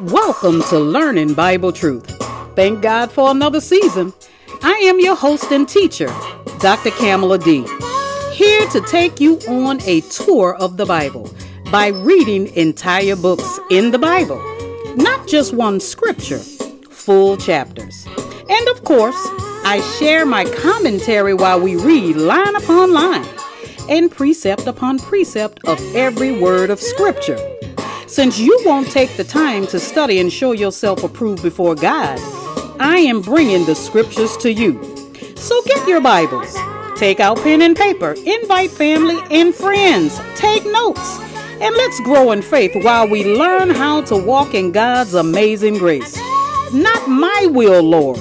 Welcome to Learning Bible Truth. Thank God for another season. I am your host and teacher, Dr. Kamala D. Here to take you on a tour of the Bible by reading entire books in the Bible, not just one scripture, full chapters. And of course, I share my commentary while we read line upon line and precept upon precept of every word of scripture. Since you won't take the time to study and show yourself approved before God, I am bringing the scriptures to you. So get your Bibles, take out pen and paper, invite family and friends, take notes, and let's grow in faith while we learn how to walk in God's amazing grace. Not my will, Lord,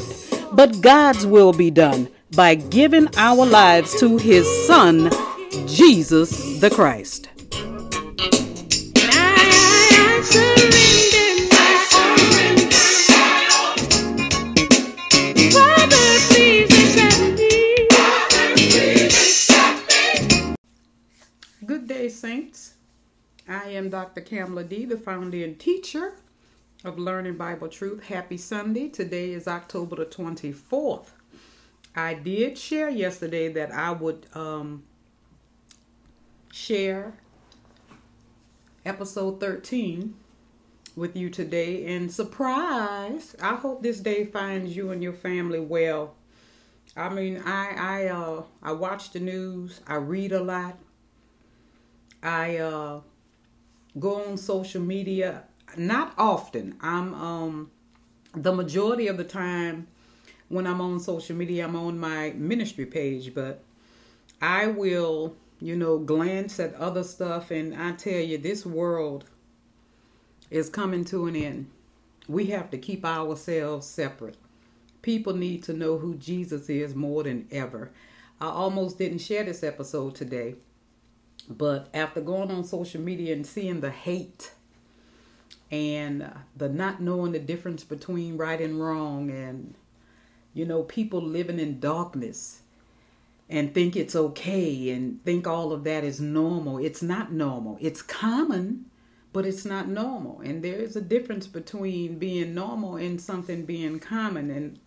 but God's will be done by giving our lives to His Son, Jesus the Christ. Good day, Saints. I am Dr. Kamala D., the founder and teacher of Learning Bible Truth. Happy Sunday. Today is October the 24th. I did share yesterday that I would um, share episode 13 with you today. And surprise, I hope this day finds you and your family well. I mean, I I uh I watch the news, I read a lot. I uh go on social media not often. I'm um the majority of the time when I'm on social media, I'm on my ministry page, but I will, you know, glance at other stuff and I tell you this world is coming to an end. We have to keep ourselves separate. People need to know who Jesus is more than ever. I almost didn't share this episode today, but after going on social media and seeing the hate and uh, the not knowing the difference between right and wrong, and you know, people living in darkness and think it's okay and think all of that is normal. It's not normal, it's common but it's not normal. And there is a difference between being normal and something being common. And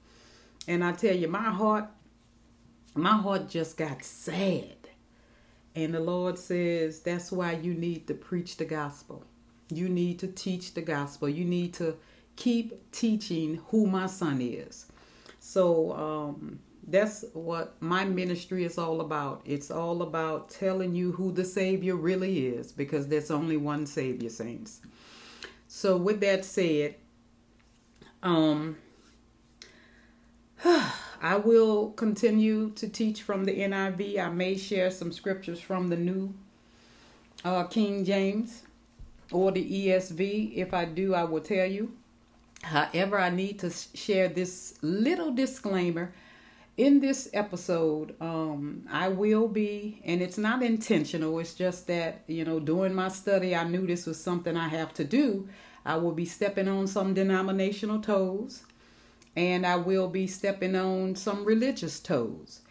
and I tell you, my heart, my heart just got sad. And the Lord says that's why you need to preach the gospel. You need to teach the gospel. You need to keep teaching who my son is. So um, that's what my ministry is all about. It's all about telling you who the Savior really is because there's only one Savior, saints. So, with that said, um, I will continue to teach from the NIV. I may share some scriptures from the New uh, King James or the ESV. If I do, I will tell you. However, I need to share this little disclaimer in this episode, um, I will be, and it's not intentional, it's just that, you know, during my study, I knew this was something I have to do. I will be stepping on some denominational toes, and I will be stepping on some religious toes.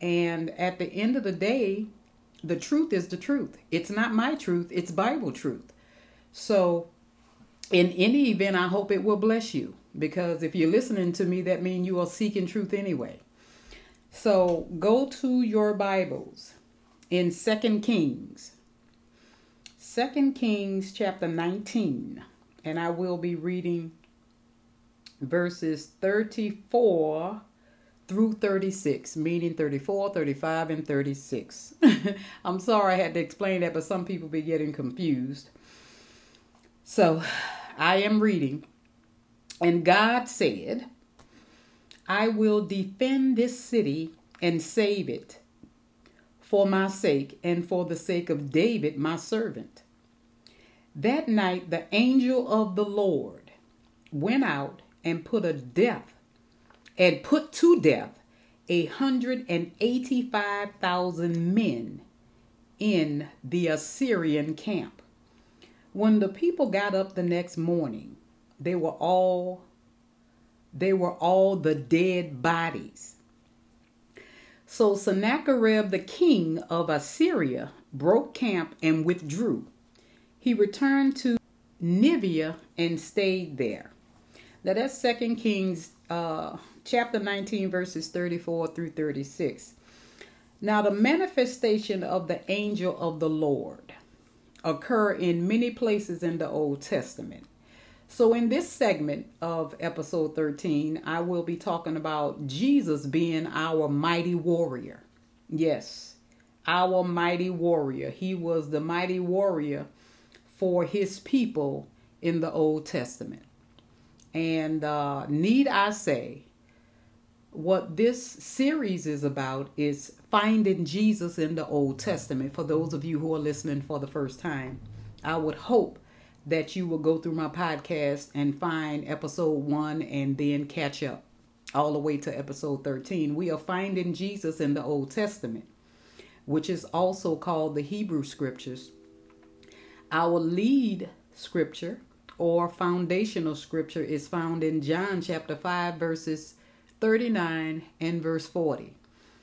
And at the end of the day, the truth is the truth. It's not my truth, it's Bible truth. So, in any event, I hope it will bless you because if you're listening to me, that means you are seeking truth anyway. So go to your Bibles in Second Kings. Second Kings chapter 19. And I will be reading verses 34 through 36, meaning 34, 35, and 36. I'm sorry I had to explain that, but some people be getting confused. So I am reading. And God said, I will defend this city and save it for my sake and for the sake of David, my servant. That night, the angel of the Lord went out and put a death and put to death a hundred and eighty-five thousand men in the Assyrian camp. When the people got up the next morning, they were all they were all the dead bodies. So Sennacherib, the king of Assyria, broke camp and withdrew. He returned to Nineveh and stayed there. Now that's Second Kings uh, chapter 19, verses 34 through 36. Now the manifestation of the angel of the Lord occur in many places in the Old Testament. So, in this segment of episode 13, I will be talking about Jesus being our mighty warrior. Yes, our mighty warrior. He was the mighty warrior for his people in the Old Testament. And uh, need I say, what this series is about is finding Jesus in the Old Testament. For those of you who are listening for the first time, I would hope that you will go through my podcast and find episode one and then catch up all the way to episode 13. We are finding Jesus in the Old Testament, which is also called the Hebrew Scriptures. Our lead scripture or foundational scripture is found in John chapter 5, verses 39 and verse 40,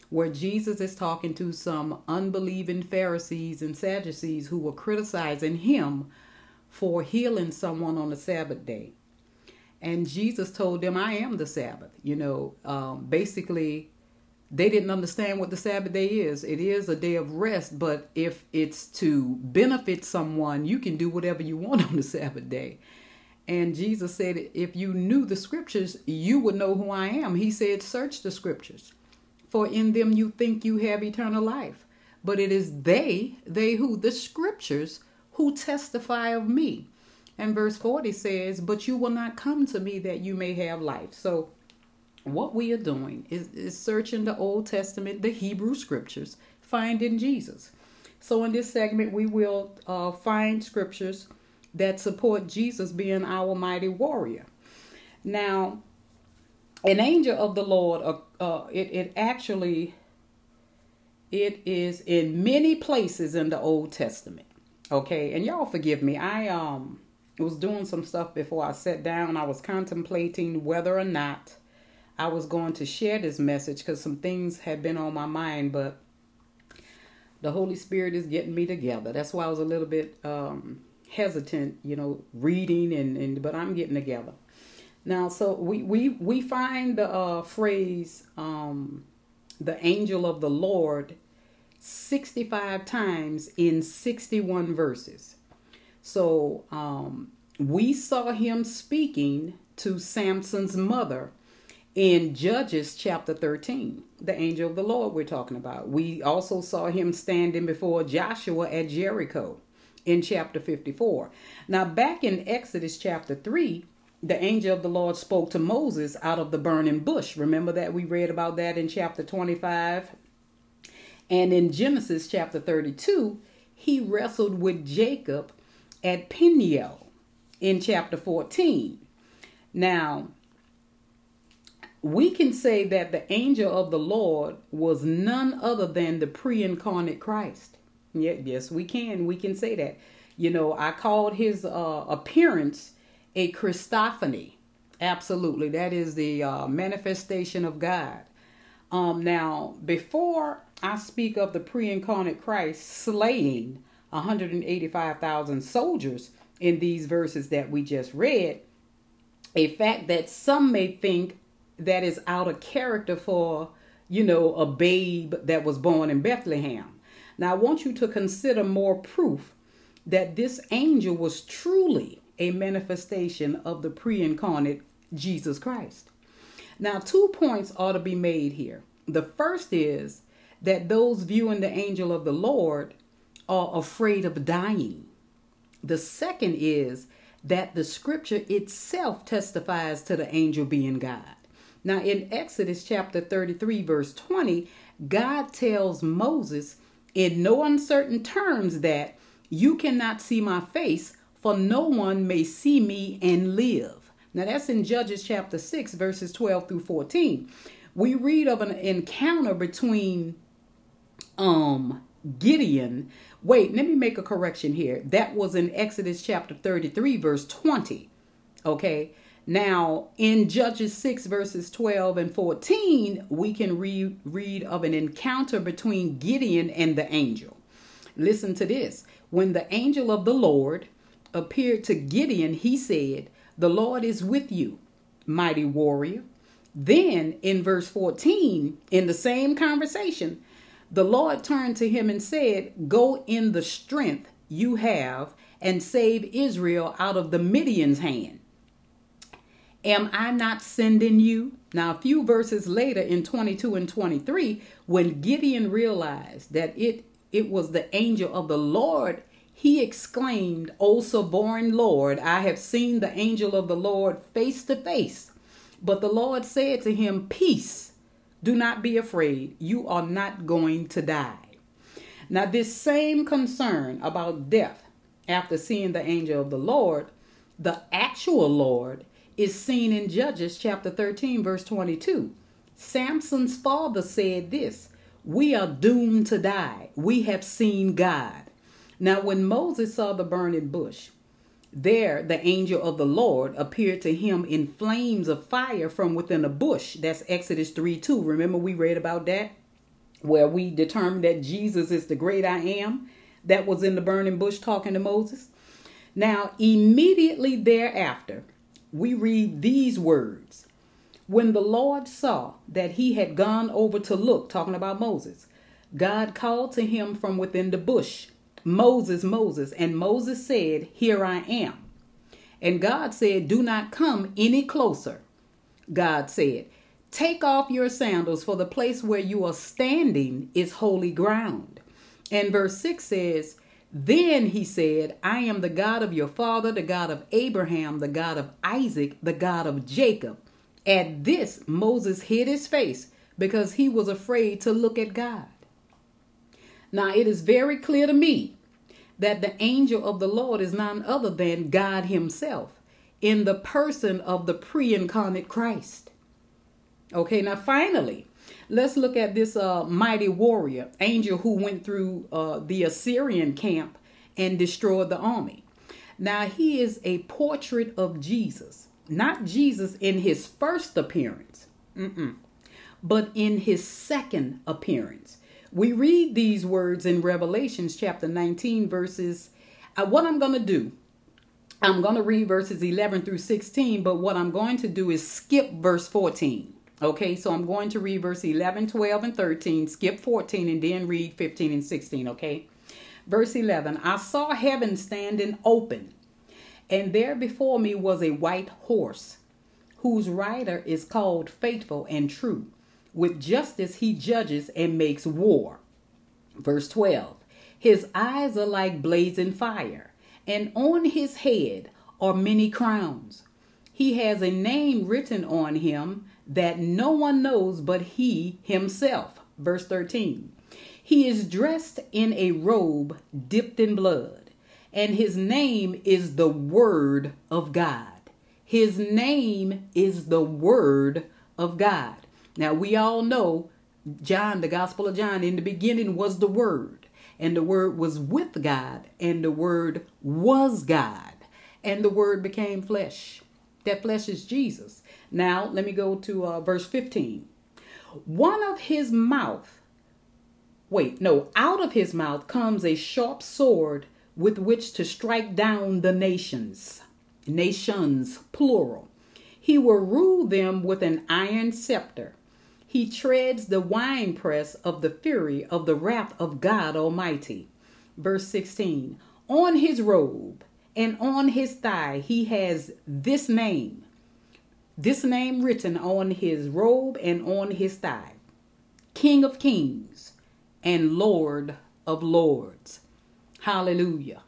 where Jesus is talking to some unbelieving Pharisees and Sadducees who were criticizing him for healing someone on the Sabbath day. And Jesus told them, I am the Sabbath. You know, um, basically, they didn't understand what the Sabbath day is. It is a day of rest, but if it's to benefit someone, you can do whatever you want on the Sabbath day. And Jesus said, If you knew the scriptures, you would know who I am. He said, Search the scriptures, for in them you think you have eternal life. But it is they, they who? The scriptures who testify of me. And verse 40 says, But you will not come to me that you may have life. So, what we are doing is, is searching the Old Testament, the Hebrew scriptures, finding Jesus. So, in this segment, we will uh, find scriptures that support Jesus being our mighty warrior. Now, an angel of the Lord, uh, uh, it, it actually it is in many places in the Old Testament. Okay, and y'all forgive me. I um was doing some stuff before I sat down. I was contemplating whether or not I was going to share this message because some things had been on my mind, but the Holy Spirit is getting me together. That's why I was a little bit um hesitant, you know, reading and, and but I'm getting together. Now, so we we we find the uh, phrase um, "the angel of the Lord" 65 times in 61 verses. So um, we saw him speaking to Samson's mother in Judges chapter 13, the angel of the Lord we're talking about. We also saw him standing before Joshua at Jericho in chapter 54. Now, back in Exodus chapter 3, the angel of the Lord spoke to Moses out of the burning bush. Remember that we read about that in chapter 25 and in Genesis chapter 32, he wrestled with Jacob at Peniel in chapter 14. Now, we can say that the angel of the Lord was none other than the pre incarnate Christ. Yeah, yes, we can. We can say that. You know, I called his uh, appearance a Christophany. Absolutely. That is the uh, manifestation of God. Um, now, before I speak of the pre incarnate Christ slaying 185,000 soldiers in these verses that we just read, a fact that some may think that is out of character for, you know, a babe that was born in Bethlehem. Now, I want you to consider more proof that this angel was truly a manifestation of the pre incarnate Jesus Christ. Now, two points ought to be made here. The first is that those viewing the angel of the Lord are afraid of dying. The second is that the scripture itself testifies to the angel being God. Now, in Exodus chapter 33, verse 20, God tells Moses in no uncertain terms that you cannot see my face, for no one may see me and live. Now, that's in Judges chapter 6, verses 12 through 14. We read of an encounter between um Gideon. Wait, let me make a correction here. That was in Exodus chapter 33, verse 20. Okay. Now, in Judges 6, verses 12 and 14, we can re- read of an encounter between Gideon and the angel. Listen to this. When the angel of the Lord appeared to Gideon, he said, The Lord is with you, mighty warrior. Then in verse 14, in the same conversation, the Lord turned to him and said, Go in the strength you have and save Israel out of the Midian's hand. Am I not sending you? Now, a few verses later in 22 and 23, when Gideon realized that it, it was the angel of the Lord, he exclaimed, O sovereign Lord, I have seen the angel of the Lord face to face. But the Lord said to him, Peace, do not be afraid. You are not going to die. Now, this same concern about death after seeing the angel of the Lord, the actual Lord, is seen in Judges chapter 13, verse 22. Samson's father said this We are doomed to die. We have seen God. Now, when Moses saw the burning bush, there, the angel of the Lord appeared to him in flames of fire from within a bush. That's Exodus 3 2. Remember, we read about that? Where we determined that Jesus is the great I am that was in the burning bush talking to Moses. Now, immediately thereafter, we read these words When the Lord saw that he had gone over to look, talking about Moses, God called to him from within the bush Moses, Moses. And Moses said, Here I am. And God said, Do not come any closer. God said, Take off your sandals, for the place where you are standing is holy ground. And verse 6 says, Then he said, I am the God of your father, the God of Abraham, the God of Isaac, the God of Jacob. At this, Moses hid his face because he was afraid to look at God. Now, it is very clear to me that the angel of the Lord is none other than God Himself in the person of the pre incarnate Christ. Okay, now finally, let's look at this uh, mighty warrior, angel who went through uh, the Assyrian camp and destroyed the army. Now, he is a portrait of Jesus, not Jesus in his first appearance, but in his second appearance. We read these words in Revelations chapter 19, verses. Uh, what I'm going to do, I'm going to read verses 11 through 16, but what I'm going to do is skip verse 14. Okay, so I'm going to read verse 11, 12, and 13, skip 14, and then read 15 and 16. Okay, verse 11 I saw heaven standing open, and there before me was a white horse, whose rider is called Faithful and True with justice he judges and makes war. Verse 12 His eyes are like blazing fire, and on his head are many crowns. He has a name written on him that no one knows but he himself. Verse 13 He is dressed in a robe dipped in blood, and his name is the Word of God. His name is the Word of God. Now, we all know John, the Gospel of John, in the beginning was the Word, and the Word was with God, and the Word was God, and the Word became flesh. That flesh is Jesus. Now, let me go to uh, verse 15. One of his mouth, wait, no, out of his mouth comes a sharp sword with which to strike down the nations. Nations, plural. He will rule them with an iron scepter. He treads the winepress of the fury of the wrath of God Almighty. Verse 16 On his robe and on his thigh he has this name, this name written on his robe and on his thigh King of Kings and Lord of Lords. Hallelujah.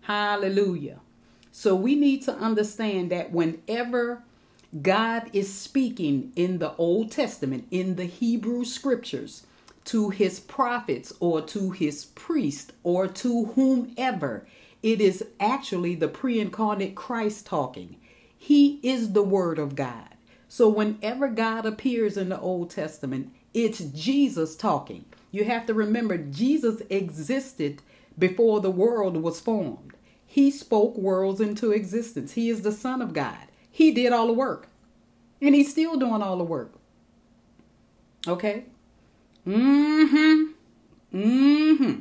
Hallelujah. So we need to understand that whenever God is speaking in the Old Testament, in the Hebrew scriptures, to his prophets or to his priest or to whomever. It is actually the pre incarnate Christ talking. He is the Word of God. So whenever God appears in the Old Testament, it's Jesus talking. You have to remember, Jesus existed before the world was formed. He spoke worlds into existence. He is the Son of God. He did all the work. And he's still doing all the work. Okay? Mm-hmm. Mm-hmm.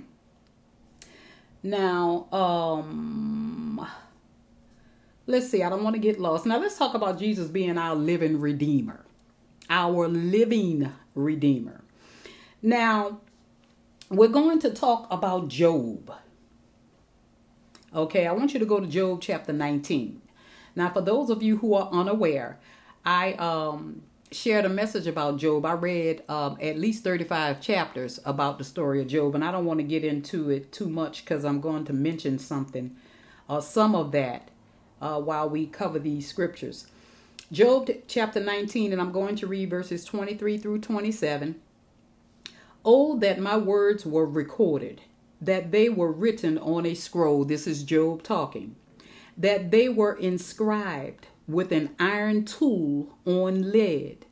Now, um let's see, I don't want to get lost. Now let's talk about Jesus being our living redeemer. Our living redeemer. Now, we're going to talk about Job. Okay, I want you to go to Job chapter 19. Now, for those of you who are unaware, I um, shared a message about Job. I read um, at least 35 chapters about the story of Job, and I don't want to get into it too much because I'm going to mention something, uh, some of that, uh, while we cover these scriptures. Job chapter 19, and I'm going to read verses 23 through 27. Oh, that my words were recorded, that they were written on a scroll. This is Job talking. That they were inscribed with an iron tool on lead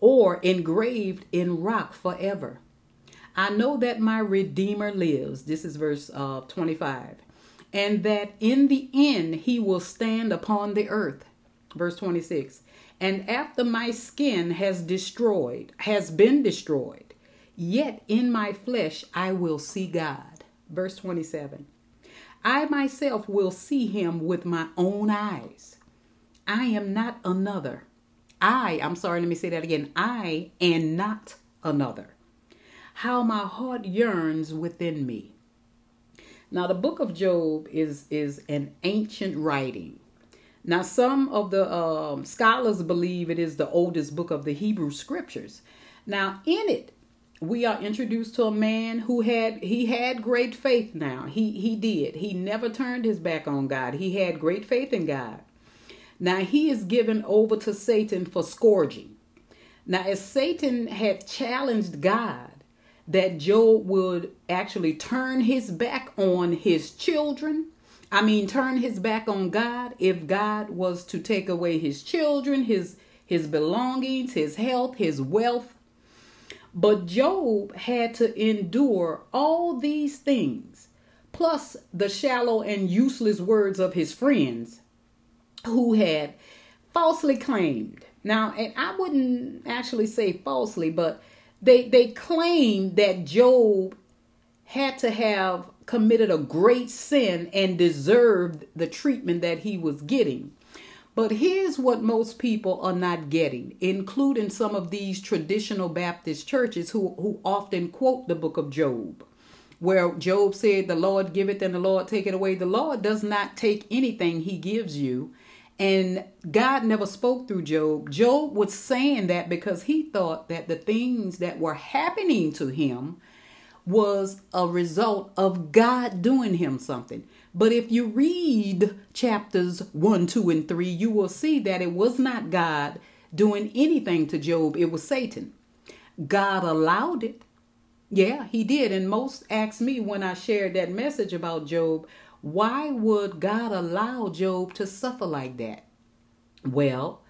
or engraved in rock forever. I know that my Redeemer lives. This is verse uh, 25. And that in the end he will stand upon the earth. Verse 26. And after my skin has destroyed, has been destroyed, yet in my flesh I will see God. Verse 27. I myself will see him with my own eyes. I am not another. I, I'm sorry, let me say that again. I am not another. How my heart yearns within me. Now, the book of Job is, is an ancient writing. Now, some of the um, scholars believe it is the oldest book of the Hebrew scriptures. Now, in it, we are introduced to a man who had he had great faith now he he did he never turned his back on god he had great faith in god now he is given over to Satan for scourging. Now, as Satan had challenged God that Job would actually turn his back on his children, I mean, turn his back on God if God was to take away his children, his his belongings, his health, his wealth. But Job had to endure all these things, plus the shallow and useless words of his friends who had falsely claimed. Now, and I wouldn't actually say falsely, but they they claimed that Job had to have committed a great sin and deserved the treatment that he was getting. But here's what most people are not getting, including some of these traditional Baptist churches who, who often quote the book of Job, where Job said, The Lord giveth and the Lord taketh away. The Lord does not take anything he gives you. And God never spoke through Job. Job was saying that because he thought that the things that were happening to him was a result of God doing him something. But if you read chapters 1, 2, and 3, you will see that it was not God doing anything to Job, it was Satan. God allowed it. Yeah, he did. And most asked me when I shared that message about Job, why would God allow Job to suffer like that? Well,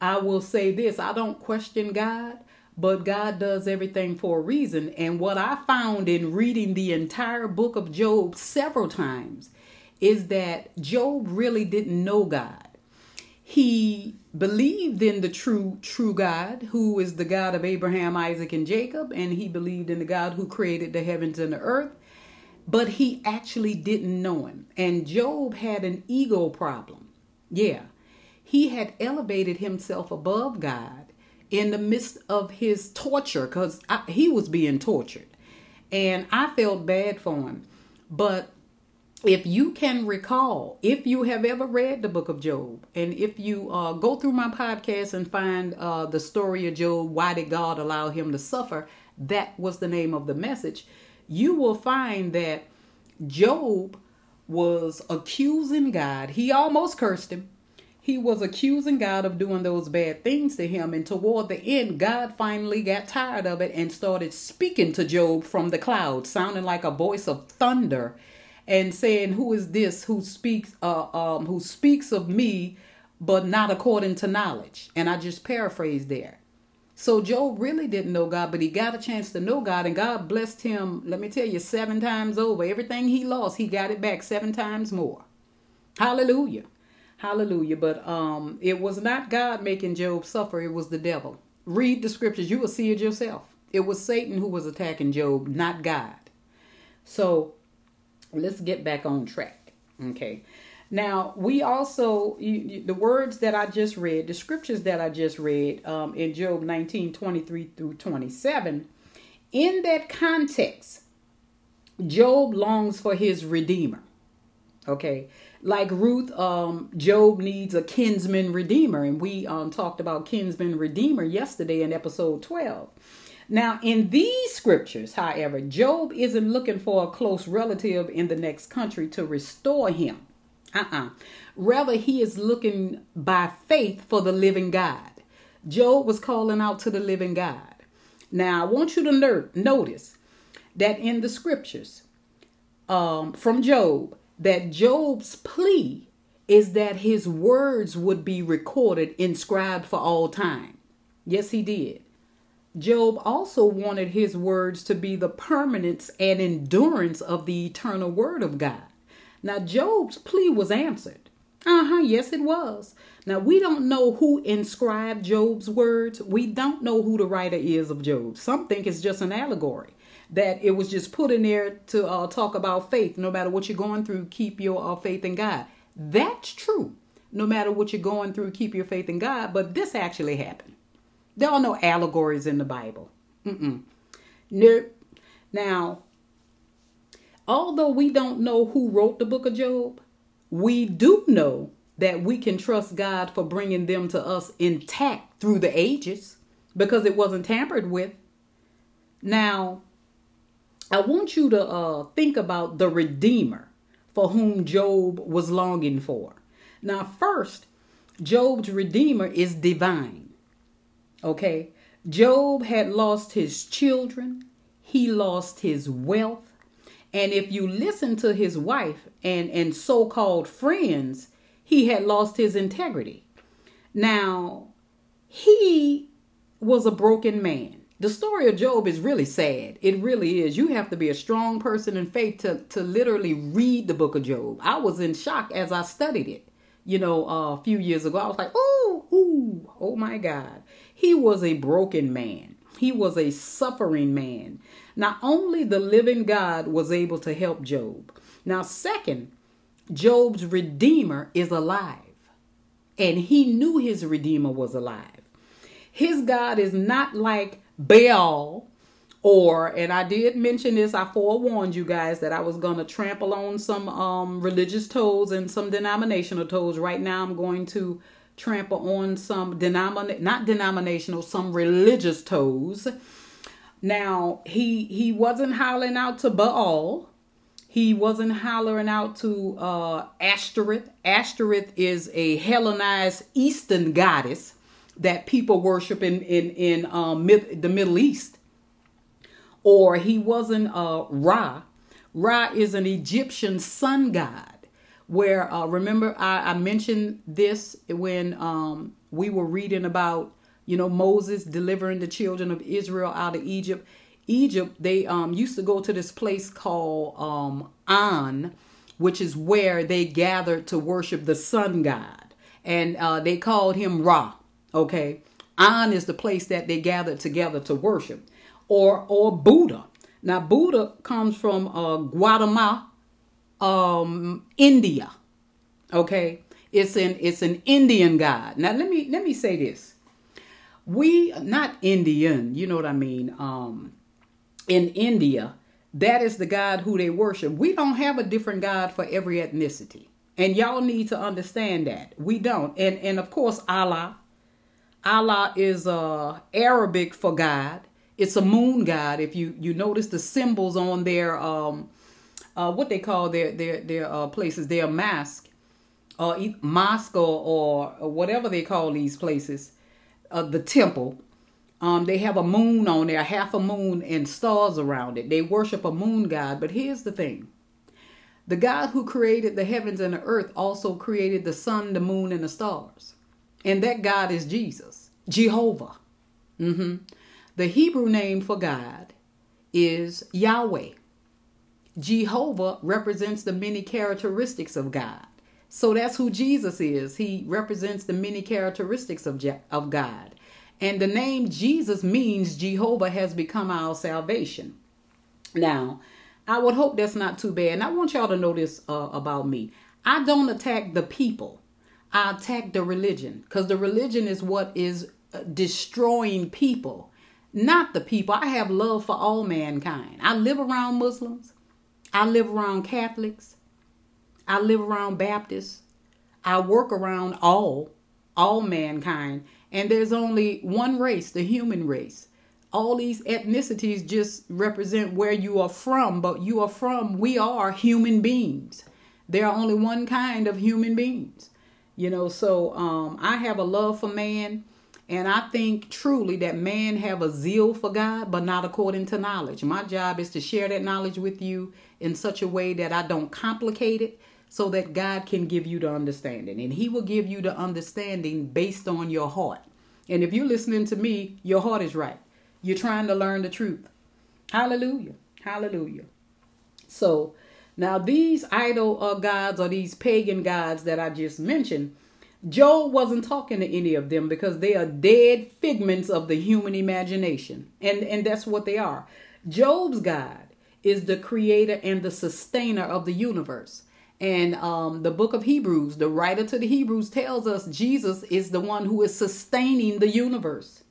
I will say this I don't question God, but God does everything for a reason. And what I found in reading the entire book of Job several times is that Job really didn't know God. He believed in the true true God who is the God of Abraham, Isaac and Jacob and he believed in the God who created the heavens and the earth but he actually didn't know him. And Job had an ego problem. Yeah, he had elevated himself above God in the midst of his torture because he was being tortured. And I felt bad for him. But if you can recall, if you have ever read the book of Job, and if you uh, go through my podcast and find uh, the story of Job, why did God allow him to suffer? That was the name of the message you will find that Job was accusing God. He almost cursed him. He was accusing God of doing those bad things to him. And toward the end, God finally got tired of it and started speaking to Job from the cloud, sounding like a voice of thunder and saying, Who is this who speaks uh, um, who speaks of me, but not according to knowledge? And I just paraphrased there. So Job really didn't know God, but he got a chance to know God, and God blessed him, let me tell you, seven times over. Everything he lost, he got it back seven times more. Hallelujah. Hallelujah. But um, it was not God making Job suffer, it was the devil. Read the scriptures, you will see it yourself. It was Satan who was attacking Job, not God. So let's get back on track. Okay. Now, we also, the words that I just read, the scriptures that I just read um, in Job 19 23 through 27, in that context, Job longs for his Redeemer. Okay. Like Ruth, um, Job needs a kinsman redeemer, and we um, talked about kinsman redeemer yesterday in episode 12. Now, in these scriptures, however, Job isn't looking for a close relative in the next country to restore him. Uh-uh. Rather, he is looking by faith for the living God. Job was calling out to the living God. Now, I want you to notice that in the scriptures um, from Job, that Job's plea is that his words would be recorded, inscribed for all time. Yes, he did. Job also wanted his words to be the permanence and endurance of the eternal word of God. Now, Job's plea was answered. Uh huh, yes, it was. Now, we don't know who inscribed Job's words. We don't know who the writer is of Job. Some think it's just an allegory, that it was just put in there to uh, talk about faith. No matter what you're going through, keep your uh, faith in God. That's true. No matter what you're going through, keep your faith in God. But this actually happened. There are no allegories in the Bible. Mm-mm. Now, although we don't know who wrote the book of Job, we do know that we can trust God for bringing them to us intact through the ages because it wasn't tampered with. Now, I want you to uh, think about the Redeemer for whom Job was longing for. Now, first, Job's Redeemer is divine. Okay. Job had lost his children, he lost his wealth. And if you listen to his wife and, and so called friends, he had lost his integrity. Now, he was a broken man. The story of Job is really sad. It really is. You have to be a strong person in faith to, to literally read the book of Job. I was in shock as I studied it, you know, uh, a few years ago. I was like, oh, ooh, oh my God. He was a broken man, he was a suffering man. Not only the living God was able to help Job, now, second, Job's Redeemer is alive. And he knew his Redeemer was alive. His God is not like Baal, or, and I did mention this, I forewarned you guys that I was going to trample on some um, religious toes and some denominational toes. Right now, I'm going to trample on some denomin not denominational, some religious toes. Now he he wasn't hollering out to Baal. He wasn't hollering out to uh, Ashtoreth. Ashtoreth is a Hellenized Eastern goddess that people worship in in in um, mid, the Middle East. Or he wasn't uh, Ra. Ra is an Egyptian sun god where uh, remember I, I, mentioned this when um, we were reading about you know Moses delivering the children of Israel out of Egypt. Egypt they um, used to go to this place called um, On, which is where they gathered to worship the sun god, and uh, they called him Ra. Okay, An is the place that they gathered together to worship, or or Buddha. Now Buddha comes from uh, Guatemala um India. Okay? It's an it's an Indian god. Now let me let me say this. We not Indian, you know what I mean? Um in India, that is the God who they worship. We don't have a different God for every ethnicity. And y'all need to understand that. We don't. And and of course Allah. Allah is uh Arabic for God. It's a moon god. If you you notice the symbols on their um uh, what they call their their their uh, places, their mosque, or uh, mosque or, or whatever they call these places, uh, the temple. Um, they have a moon on there, half a moon and stars around it. They worship a moon god. But here's the thing: the God who created the heavens and the earth also created the sun, the moon, and the stars, and that God is Jesus, Jehovah. Mm-hmm. The Hebrew name for God is Yahweh. Jehovah represents the many characteristics of God. So that's who Jesus is. He represents the many characteristics of, of God. And the name Jesus means Jehovah has become our salvation. Now, I would hope that's not too bad. And I want y'all to know this uh, about me. I don't attack the people. I attack the religion because the religion is what is destroying people, not the people. I have love for all mankind. I live around Muslims. I live around Catholics. I live around Baptists. I work around all, all mankind. And there's only one race, the human race. All these ethnicities just represent where you are from, but you are from, we are human beings. There are only one kind of human beings. You know, so um, I have a love for man. And I think truly that man have a zeal for God, but not according to knowledge. My job is to share that knowledge with you in such a way that I don't complicate it so that God can give you the understanding. And He will give you the understanding based on your heart. And if you're listening to me, your heart is right. You're trying to learn the truth. Hallelujah. Hallelujah. So now these idol uh, gods or these pagan gods that I just mentioned, Job wasn't talking to any of them because they are dead figments of the human imagination. And, and that's what they are. Job's God is the creator and the sustainer of the universe. And um, the book of Hebrews, the writer to the Hebrews tells us Jesus is the one who is sustaining the universe.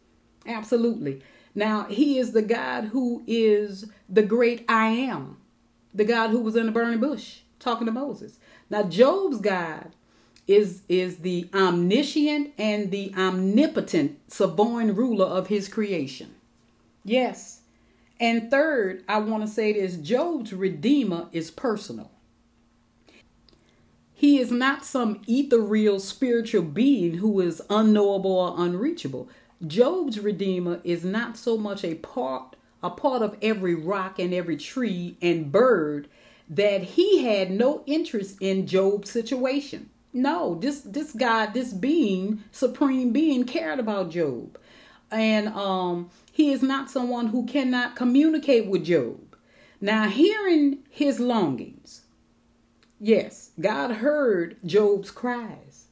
Absolutely. Now, he is the God who is the great I am, the God who was in the burning bush talking to Moses. Now, Job's God is, is the omniscient and the omnipotent sovereign ruler of his creation. Yes. And third, I want to say this Job's redeemer is personal. He is not some ethereal spiritual being who is unknowable or unreachable. Job's redeemer is not so much a part a part of every rock and every tree and bird that he had no interest in Job's situation. No, this this God, this being, supreme being cared about Job. And um he is not someone who cannot communicate with Job. Now hearing his longings, Yes, God heard Job's cries.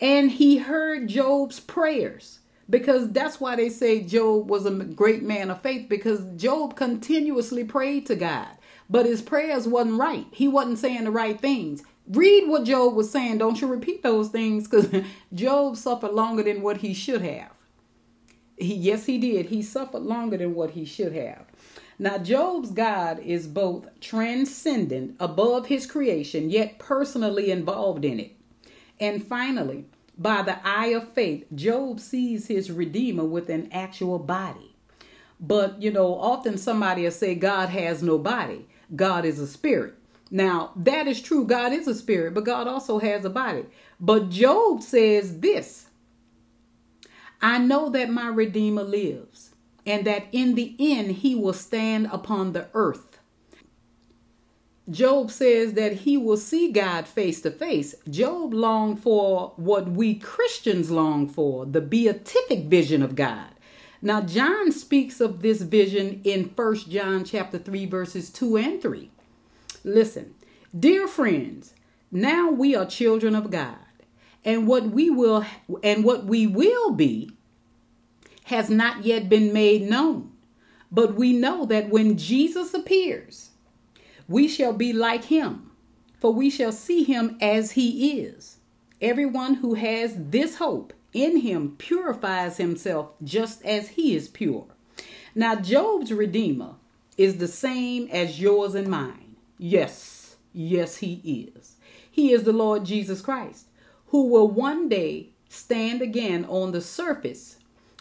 And he heard Job's prayers because that's why they say Job was a great man of faith because Job continuously prayed to God, but his prayers wasn't right. He wasn't saying the right things. Read what Job was saying. Don't you repeat those things because Job suffered longer than what he should have. He, yes, he did. He suffered longer than what he should have. Now, Job's God is both transcendent above his creation, yet personally involved in it. And finally, by the eye of faith, Job sees his Redeemer with an actual body. But, you know, often somebody will say God has no body, God is a spirit. Now, that is true. God is a spirit, but God also has a body. But Job says this I know that my Redeemer lives and that in the end he will stand upon the earth. Job says that he will see God face to face. Job longed for what we Christians long for, the beatific vision of God. Now John speaks of this vision in 1 John chapter 3 verses 2 and 3. Listen, dear friends, now we are children of God, and what we will and what we will be has not yet been made known. But we know that when Jesus appears, we shall be like him, for we shall see him as he is. Everyone who has this hope in him purifies himself just as he is pure. Now, Job's Redeemer is the same as yours and mine. Yes, yes, he is. He is the Lord Jesus Christ, who will one day stand again on the surface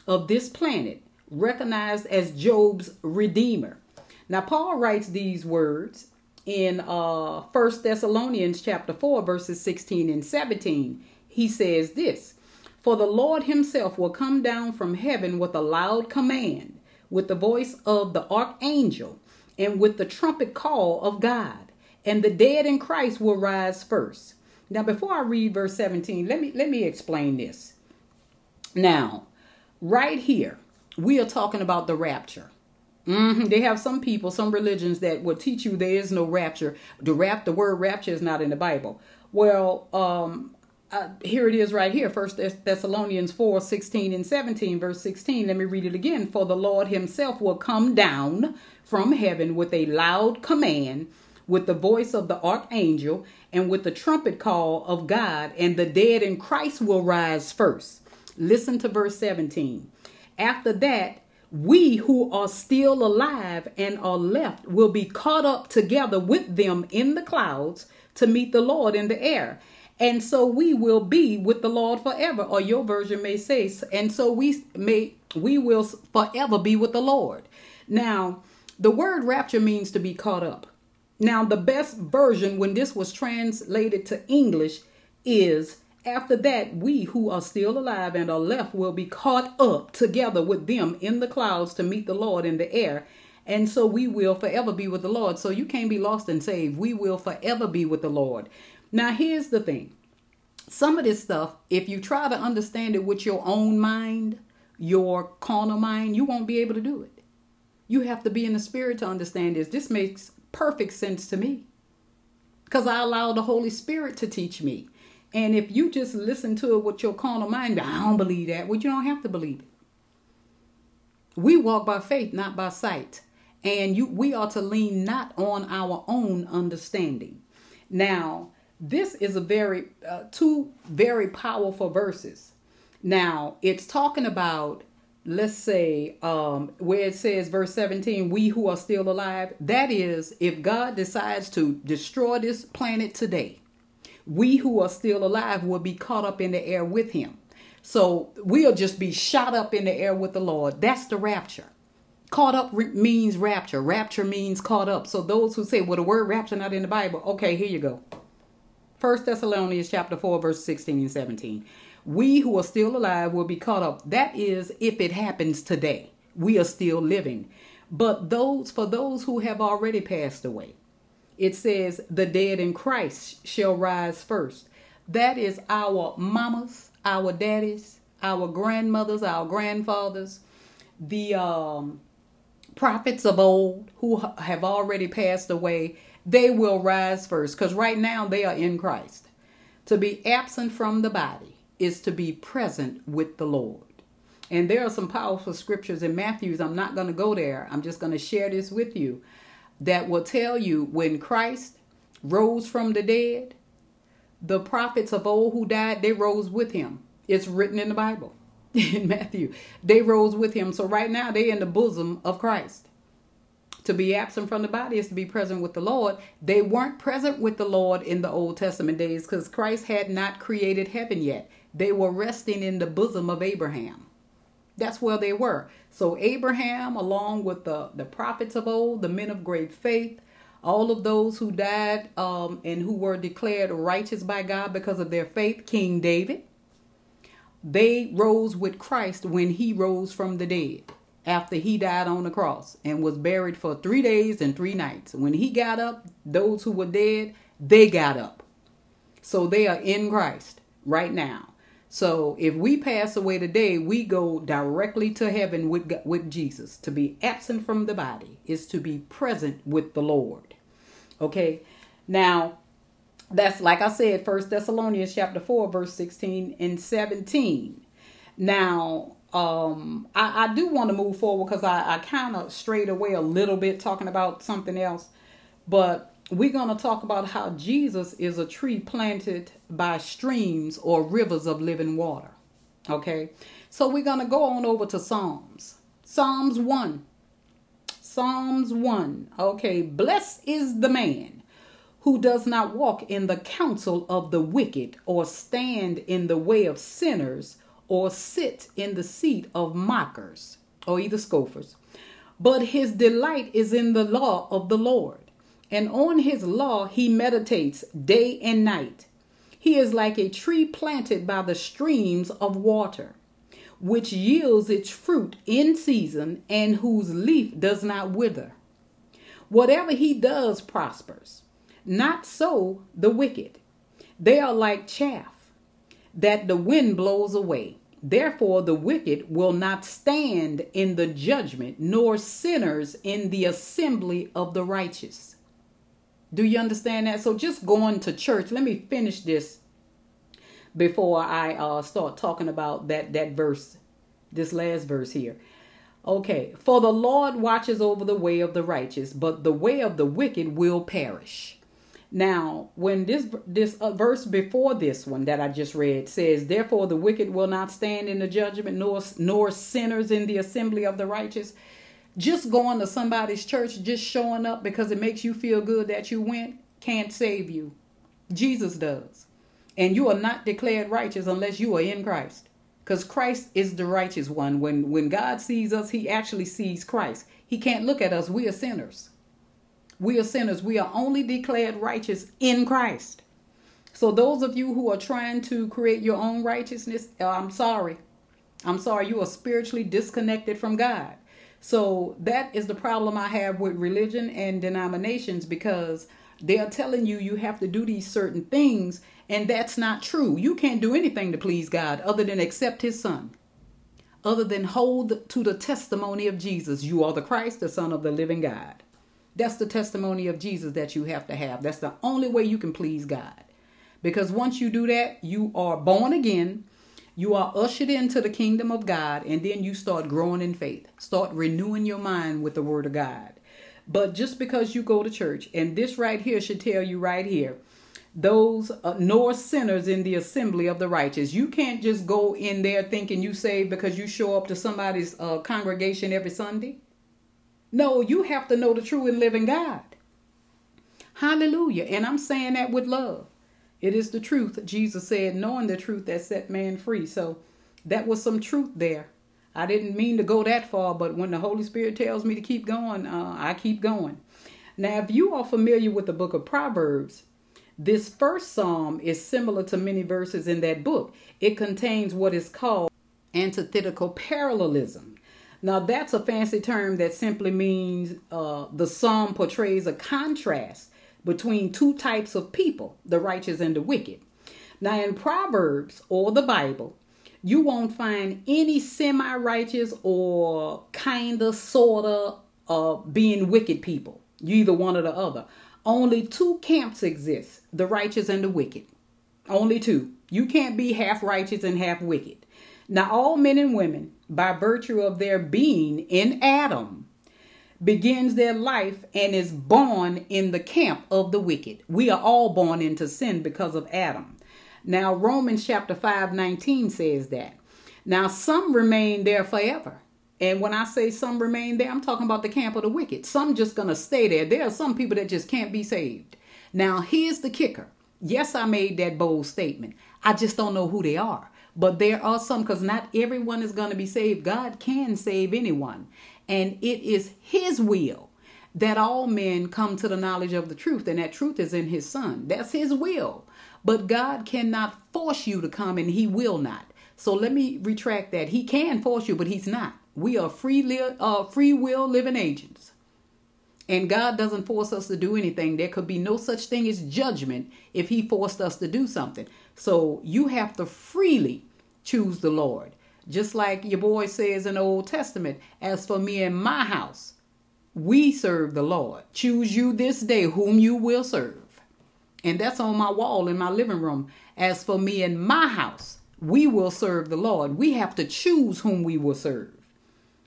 of this planet, recognized as Job's redeemer. Now, Paul writes these words in uh, 1 Thessalonians chapter 4, verses 16 and 17. He says this For the Lord himself will come down from heaven with a loud command, with the voice of the archangel, and with the trumpet call of God, and the dead in Christ will rise first. Now, before I read verse 17, let me let me explain this. Now, right here, we are talking about the rapture. Mm-hmm. They have some people, some religions that will teach you there is no rapture. The rap, the word rapture is not in the Bible. Well, um, uh, here it is right here first thessalonians 4 16 and 17 verse 16 let me read it again. For the lord himself will come down from heaven with a loud command with the voice of the archangel and with the trumpet call of god and the dead in christ will rise first. Listen to verse 17 after that we who are still alive and are left will be caught up together with them in the clouds to meet the lord in the air and so we will be with the Lord forever. Or your version may say, and so we may we will forever be with the Lord. Now, the word rapture means to be caught up. Now, the best version when this was translated to English is after that, we who are still alive and are left will be caught up together with them in the clouds to meet the Lord in the air. And so we will forever be with the Lord. So you can't be lost and saved. We will forever be with the Lord. Now, here's the thing some of this stuff, if you try to understand it with your own mind, your carnal mind, you won't be able to do it. You have to be in the spirit to understand this. This makes perfect sense to me because I allow the Holy Spirit to teach me. And if you just listen to it with your carnal mind, I don't believe that. Well, you don't have to believe it. We walk by faith, not by sight. And you we are to lean not on our own understanding. Now, this is a very uh, two very powerful verses. Now it's talking about let's say um, where it says verse 17 we who are still alive. That is if god decides to destroy this planet today we who are still alive will be caught up in the air with him. So we'll just be shot up in the air with the lord. That's the rapture. Caught up re- means rapture. Rapture means caught up. So those who say well the word rapture not in the bible. Okay here you go First Thessalonians chapter 4, verse 16 and 17. We who are still alive will be caught up. That is, if it happens today. We are still living. But those for those who have already passed away, it says, the dead in Christ shall rise first. That is our mamas, our daddies, our grandmothers, our grandfathers, the um, prophets of old who have already passed away they will rise first because right now they are in Christ. To be absent from the body is to be present with the Lord. And there are some powerful scriptures in Matthew's. I'm not going to go there. I'm just going to share this with you that will tell you when Christ rose from the dead, the prophets of old who died, they rose with him. It's written in the Bible in Matthew. They rose with him. So right now they're in the bosom of Christ. To be absent from the body is to be present with the Lord. They weren't present with the Lord in the Old Testament days because Christ had not created heaven yet. They were resting in the bosom of Abraham. That's where they were. So Abraham, along with the, the prophets of old, the men of great faith, all of those who died um, and who were declared righteous by God because of their faith, King David, they rose with Christ when he rose from the dead after he died on the cross and was buried for three days and three nights. When he got up, those who were dead, they got up. So they are in Christ right now. So if we pass away today, we go directly to heaven with, with Jesus. To be absent from the body is to be present with the Lord. Okay. Now, that's like I said, First Thessalonians chapter 4, verse 16 and 17. Now, um I, I do want to move forward because I, I kind of strayed away a little bit talking about something else. But we're going to talk about how Jesus is a tree planted by streams or rivers of living water. Okay. So we're going to go on over to Psalms. Psalms 1. Psalms 1. Okay. Blessed is the man who does not walk in the counsel of the wicked or stand in the way of sinners or sit in the seat of mockers or either scoffers. But his delight is in the law of the Lord, and on his law he meditates day and night. He is like a tree planted by the streams of water, which yields its fruit in season and whose leaf does not wither. Whatever he does prospers. Not so the wicked. They are like chaff that the wind blows away. Therefore, the wicked will not stand in the judgment, nor sinners in the assembly of the righteous. Do you understand that? So just going to church, let me finish this before I uh, start talking about that that verse, this last verse here. Okay, for the Lord watches over the way of the righteous, but the way of the wicked will perish. Now, when this this uh, verse before this one that I just read says, "Therefore the wicked will not stand in the judgment, nor nor sinners in the assembly of the righteous." Just going to somebody's church, just showing up because it makes you feel good that you went, can't save you. Jesus does, and you are not declared righteous unless you are in Christ, because Christ is the righteous one. When when God sees us, He actually sees Christ. He can't look at us. We are sinners. We are sinners. We are only declared righteous in Christ. So, those of you who are trying to create your own righteousness, uh, I'm sorry. I'm sorry. You are spiritually disconnected from God. So, that is the problem I have with religion and denominations because they are telling you you have to do these certain things, and that's not true. You can't do anything to please God other than accept His Son, other than hold to the testimony of Jesus. You are the Christ, the Son of the living God. That's the testimony of Jesus that you have to have. That's the only way you can please God. Because once you do that, you are born again, you are ushered into the kingdom of God, and then you start growing in faith. Start renewing your mind with the word of God. But just because you go to church, and this right here should tell you right here, those uh, nor sinners in the assembly of the righteous. You can't just go in there thinking you saved because you show up to somebody's uh, congregation every Sunday. No, you have to know the true and living God. Hallelujah. And I'm saying that with love. It is the truth. Jesus said, knowing the truth that set man free. So that was some truth there. I didn't mean to go that far, but when the Holy Spirit tells me to keep going, uh, I keep going. Now, if you are familiar with the book of Proverbs, this first psalm is similar to many verses in that book. It contains what is called antithetical parallelism. Now, that's a fancy term that simply means uh, the psalm portrays a contrast between two types of people, the righteous and the wicked. Now, in Proverbs or the Bible, you won't find any semi righteous or kind of, sort of uh, being wicked people. You either one or the other. Only two camps exist the righteous and the wicked. Only two. You can't be half righteous and half wicked. Now, all men and women, by virtue of their being in Adam, begins their life and is born in the camp of the wicked. We are all born into sin because of Adam. Now, Romans chapter 5 19 says that. Now, some remain there forever. And when I say some remain there, I'm talking about the camp of the wicked. Some just going to stay there. There are some people that just can't be saved. Now, here's the kicker. Yes, I made that bold statement. I just don't know who they are. But there are some, because not everyone is going to be saved. God can save anyone. And it is His will that all men come to the knowledge of the truth. And that truth is in His Son. That's His will. But God cannot force you to come, and He will not. So let me retract that. He can force you, but He's not. We are free, li- uh, free will living agents. And God doesn't force us to do anything. There could be no such thing as judgment if He forced us to do something. So you have to freely choose the Lord. Just like your boy says in the Old Testament, as for me and my house, we serve the Lord. Choose you this day whom you will serve. And that's on my wall in my living room. As for me and my house, we will serve the Lord. We have to choose whom we will serve.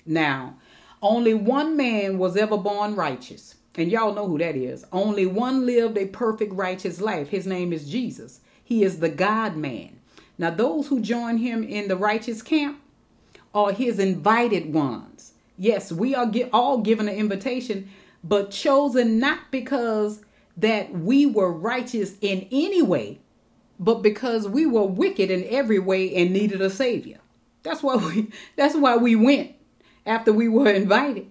Now, only one man was ever born righteous. And y'all know who that is. Only one lived a perfect righteous life. His name is Jesus. He is the God man. Now, those who join him in the righteous camp are his invited ones. Yes, we are all given an invitation, but chosen not because that we were righteous in any way, but because we were wicked in every way and needed a savior. That's why we that's why we went after we were invited.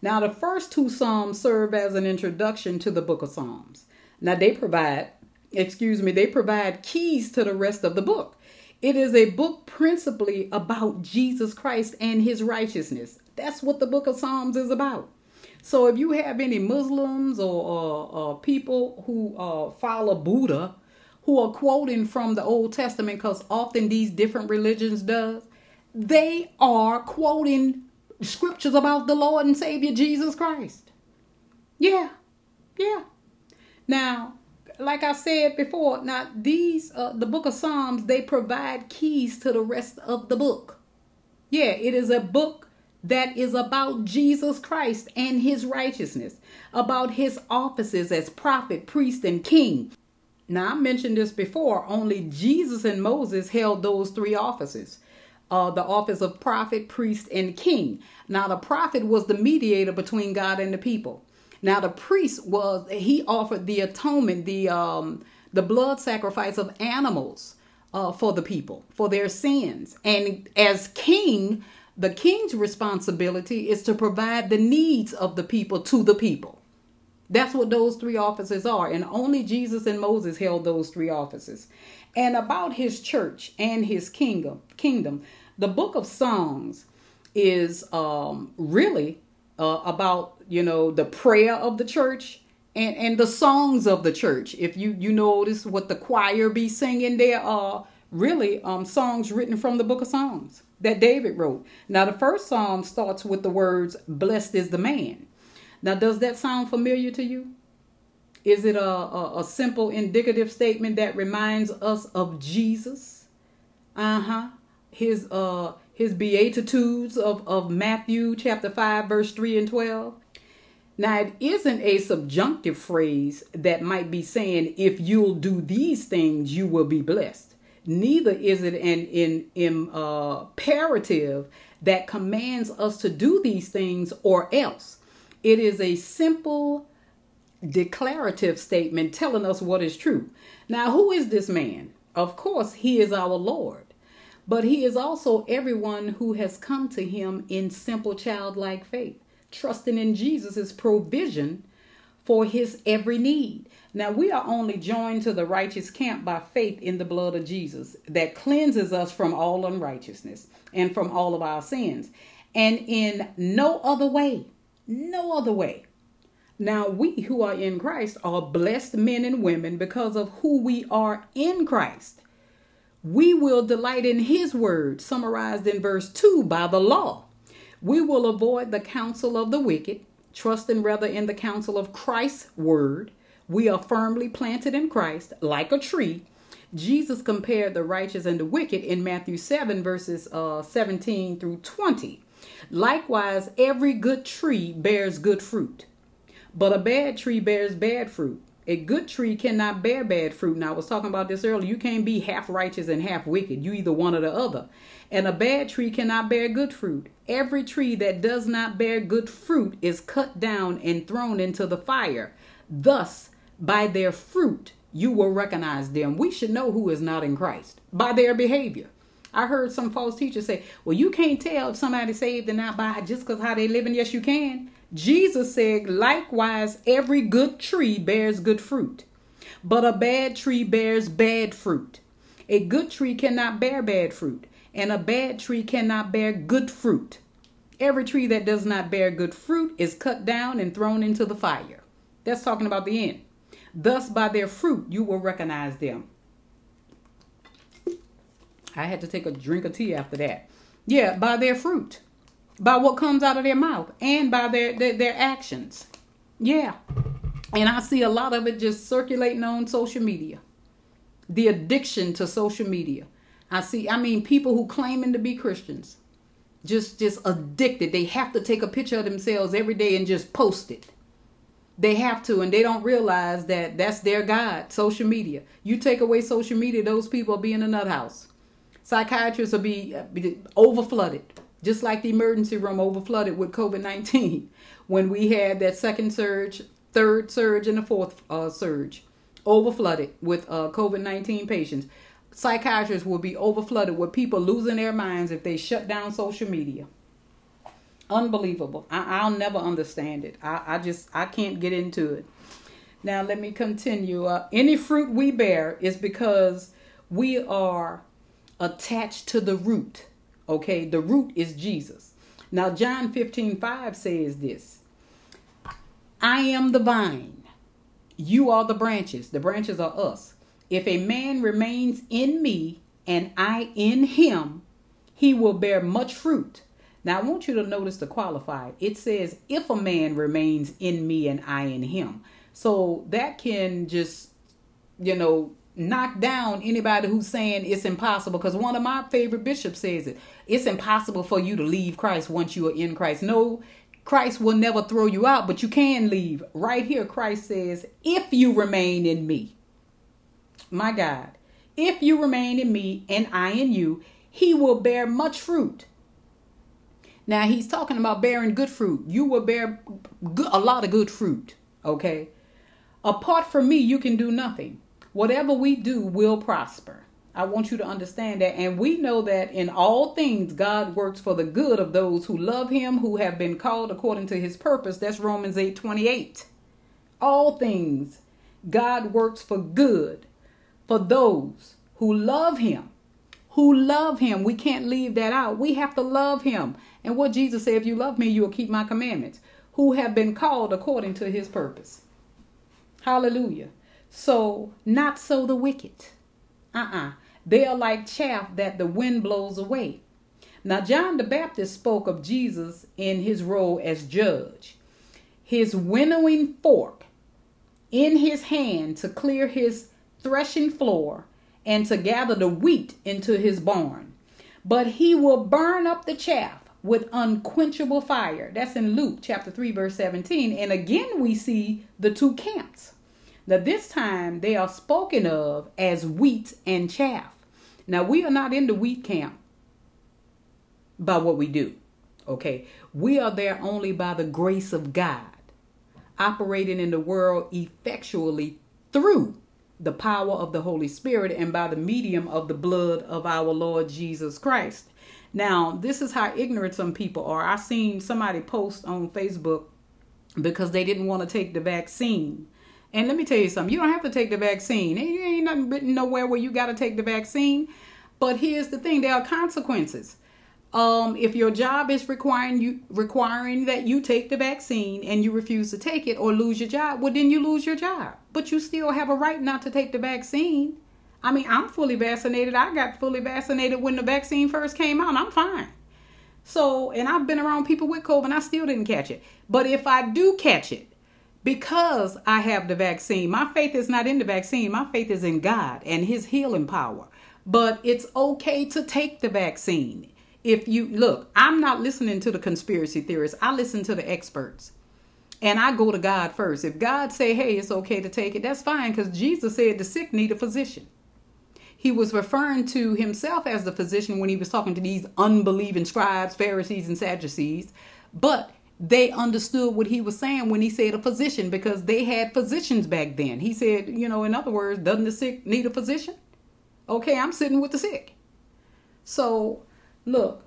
Now the first two psalms serve as an introduction to the book of Psalms. Now they provide, excuse me, they provide keys to the rest of the book. It is a book principally about Jesus Christ and his righteousness. That's what the book of Psalms is about. So if you have any Muslims or, or, or people who uh, follow Buddha who are quoting from the Old Testament, because often these different religions does, they are quoting scriptures about the Lord and Savior Jesus Christ. Yeah, yeah. Now, like I said before, now these uh, the book of Psalms they provide keys to the rest of the book. Yeah, it is a book that is about Jesus Christ and his righteousness, about his offices as prophet, priest, and king. Now, I mentioned this before, only Jesus and Moses held those three offices. Uh, the office of prophet, priest, and king. Now, the prophet was the mediator between God and the people. Now the priest was he offered the atonement, the um, the blood sacrifice of animals uh, for the people for their sins, and as king, the king's responsibility is to provide the needs of the people to the people. That's what those three offices are, and only Jesus and Moses held those three offices. And about his church and his kingdom, kingdom, the book of Songs is um, really uh, about you know the prayer of the church and and the songs of the church. If you you notice what the choir be singing, there are really um songs written from the book of Psalms that David wrote. Now the first psalm starts with the words "Blessed is the man." Now does that sound familiar to you? Is it a, a, a simple indicative statement that reminds us of Jesus? Uh huh. His uh his beatitudes of, of Matthew chapter 5, verse 3 and 12. Now, it isn't a subjunctive phrase that might be saying, if you'll do these things, you will be blessed. Neither is it an, an, an uh, imperative that commands us to do these things or else. It is a simple declarative statement telling us what is true. Now, who is this man? Of course, he is our Lord but he is also everyone who has come to him in simple childlike faith, trusting in Jesus' provision for his every need. Now, we are only joined to the righteous camp by faith in the blood of Jesus that cleanses us from all unrighteousness and from all of our sins. And in no other way, no other way. Now, we who are in Christ are blessed men and women because of who we are in Christ we will delight in his word, summarized in verse 2 by the law. We will avoid the counsel of the wicked, trusting rather in the counsel of Christ's word. We are firmly planted in Christ like a tree. Jesus compared the righteous and the wicked in Matthew 7, verses uh, 17 through 20. Likewise, every good tree bears good fruit, but a bad tree bears bad fruit. A good tree cannot bear bad fruit. Now, I was talking about this earlier. You can't be half righteous and half wicked. You either one or the other. And a bad tree cannot bear good fruit. Every tree that does not bear good fruit is cut down and thrown into the fire. Thus, by their fruit, you will recognize them. We should know who is not in Christ by their behavior. I heard some false teachers say, well, you can't tell if somebody's saved or not by just because how they living. Yes, you can. Jesus said, likewise, every good tree bears good fruit, but a bad tree bears bad fruit. A good tree cannot bear bad fruit, and a bad tree cannot bear good fruit. Every tree that does not bear good fruit is cut down and thrown into the fire. That's talking about the end. Thus, by their fruit, you will recognize them. I had to take a drink of tea after that. Yeah, by their fruit by what comes out of their mouth and by their, their, their actions. Yeah. And I see a lot of it just circulating on social media. The addiction to social media. I see, I mean, people who claiming to be Christians, just just addicted. They have to take a picture of themselves every day and just post it. They have to, and they don't realize that that's their God, social media. You take away social media, those people will be in another house. Psychiatrists will be, uh, be over flooded just like the emergency room overflooded with COVID 19 when we had that second surge, third surge, and the fourth uh, surge overflooded with uh, COVID 19 patients. Psychiatrists will be overflooded with people losing their minds if they shut down social media. Unbelievable. I, will never understand it. I, I just, I can't get into it. Now, let me continue. Uh, any fruit we bear is because we are attached to the root Okay, the root is Jesus. Now, John 15 5 says this I am the vine, you are the branches. The branches are us. If a man remains in me and I in him, he will bear much fruit. Now, I want you to notice the qualified. It says, if a man remains in me and I in him. So that can just, you know, knock down anybody who's saying it's impossible. Because one of my favorite bishops says it it's impossible for you to leave Christ once you are in Christ. No, Christ will never throw you out, but you can leave. Right here, Christ says, if you remain in me, my God, if you remain in me and I in you, he will bear much fruit. Now he's talking about bearing good fruit. You will bear a lot of good fruit, okay? Apart from me, you can do nothing. Whatever we do will prosper. I want you to understand that. And we know that in all things, God works for the good of those who love him, who have been called according to his purpose. That's Romans 8 28. All things, God works for good for those who love him. Who love him. We can't leave that out. We have to love him. And what Jesus said, if you love me, you will keep my commandments. Who have been called according to his purpose. Hallelujah. So, not so the wicked. Uh uh-uh. uh They are like chaff that the wind blows away. Now, John the Baptist spoke of Jesus in his role as judge. His winnowing fork in his hand to clear his threshing floor and to gather the wheat into his barn. But he will burn up the chaff with unquenchable fire. That's in Luke chapter 3, verse 17. And again, we see the two camps. Now, this time they are spoken of as wheat and chaff. Now, we are not in the wheat camp by what we do, okay? We are there only by the grace of God, operating in the world effectually through the power of the Holy Spirit and by the medium of the blood of our Lord Jesus Christ. Now, this is how ignorant some people are. I seen somebody post on Facebook because they didn't want to take the vaccine. And let me tell you something, you don't have to take the vaccine. It ain't nothing written nowhere where you got to take the vaccine. But here's the thing, there are consequences. Um, if your job is requiring you requiring that you take the vaccine and you refuse to take it or lose your job, well then you lose your job. But you still have a right not to take the vaccine. I mean, I'm fully vaccinated. I got fully vaccinated when the vaccine first came out. I'm fine. So, and I've been around people with COVID and I still didn't catch it. But if I do catch it, because I have the vaccine, my faith is not in the vaccine. My faith is in God and His healing power. But it's okay to take the vaccine if you look, I'm not listening to the conspiracy theorists. I listen to the experts. And I go to God first. If God say, "Hey, it's okay to take it," that's fine cuz Jesus said the sick need a physician. He was referring to himself as the physician when he was talking to these unbelieving scribes, Pharisees, and Sadducees. But they understood what he was saying when he said a physician because they had physicians back then. He said, you know, in other words, doesn't the sick need a physician? Okay, I'm sitting with the sick. So Look,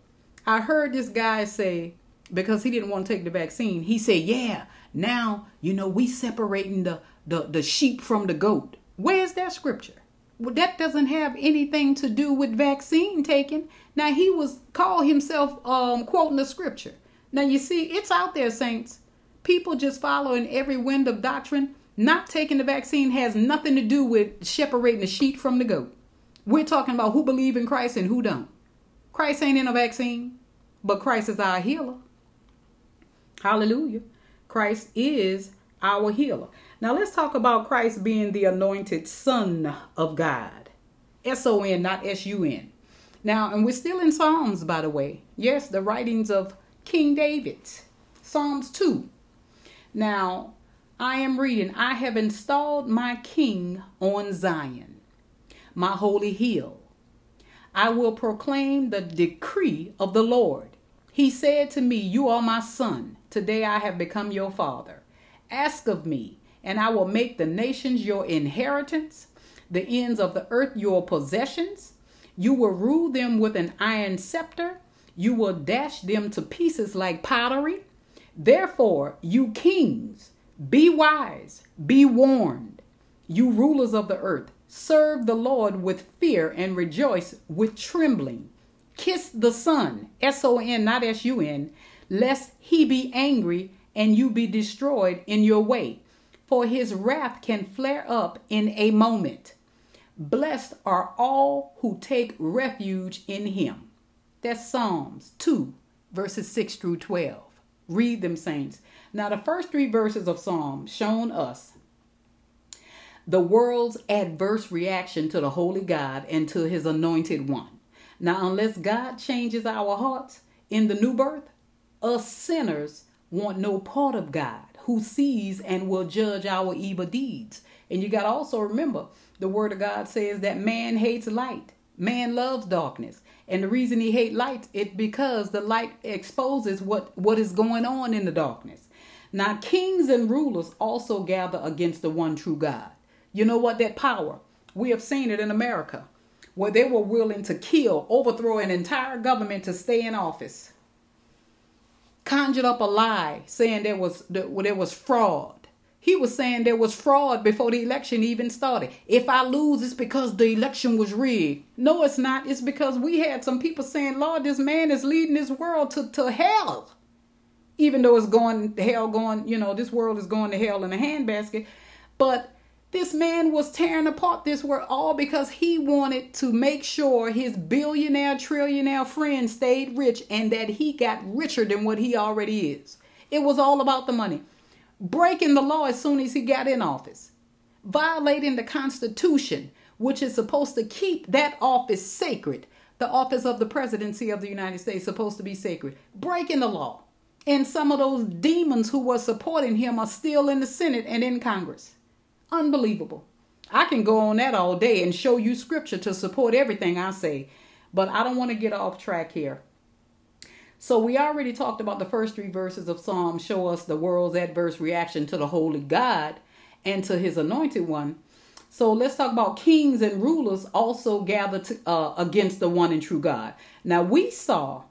I heard this guy say, because he didn't want to take the vaccine, he said, Yeah, now, you know, we separating the, the, the sheep from the goat. Where's that scripture? Well, that doesn't have anything to do with vaccine taking. Now he was call himself um, quoting the scripture. Now you see, it's out there, saints. People just following every wind of doctrine. Not taking the vaccine has nothing to do with separating the sheep from the goat. We're talking about who believe in Christ and who don't. Christ ain't in a vaccine, but Christ is our healer. Hallelujah. Christ is our healer. Now let's talk about Christ being the anointed Son of God. S O N, not S U N. Now, and we're still in Psalms, by the way. Yes, the writings of King David. Psalms 2. Now, I am reading, I have installed my king on Zion, my holy hill. I will proclaim the decree of the Lord. He said to me, You are my son. Today I have become your father. Ask of me, and I will make the nations your inheritance, the ends of the earth your possessions. You will rule them with an iron scepter. You will dash them to pieces like pottery. Therefore, you kings, be wise, be warned. You rulers of the earth, Serve the Lord with fear and rejoice with trembling. Kiss the Son, S O N, not S U N, lest he be angry and you be destroyed in your way, for his wrath can flare up in a moment. Blessed are all who take refuge in him. That's Psalms 2, verses 6 through 12. Read them, saints. Now, the first three verses of Psalms shown us the world's adverse reaction to the holy God and to his anointed one. Now, unless God changes our hearts in the new birth, us sinners want no part of God who sees and will judge our evil deeds. And you got to also remember the word of God says that man hates light. Man loves darkness. And the reason he hate light it because the light exposes what, what is going on in the darkness. Now, kings and rulers also gather against the one true God. You know what? That power. We have seen it in America where they were willing to kill, overthrow an entire government to stay in office. Conjured up a lie saying there was there was fraud. He was saying there was fraud before the election even started. If I lose, it's because the election was rigged. No, it's not. It's because we had some people saying, Lord, this man is leading this world to, to hell. Even though it's going hell, going, you know, this world is going to hell in a handbasket. But this man was tearing apart this world all because he wanted to make sure his billionaire, trillionaire friend stayed rich and that he got richer than what he already is. It was all about the money. Breaking the law as soon as he got in office, violating the Constitution, which is supposed to keep that office sacred. The office of the presidency of the United States supposed to be sacred. Breaking the law. And some of those demons who were supporting him are still in the Senate and in Congress. Unbelievable. I can go on that all day and show you scripture to support everything I say, but I don't want to get off track here. So we already talked about the first three verses of Psalm show us the world's adverse reaction to the holy God and to his anointed one. So let's talk about kings and rulers also gather to, uh, against the one and true God. Now we saw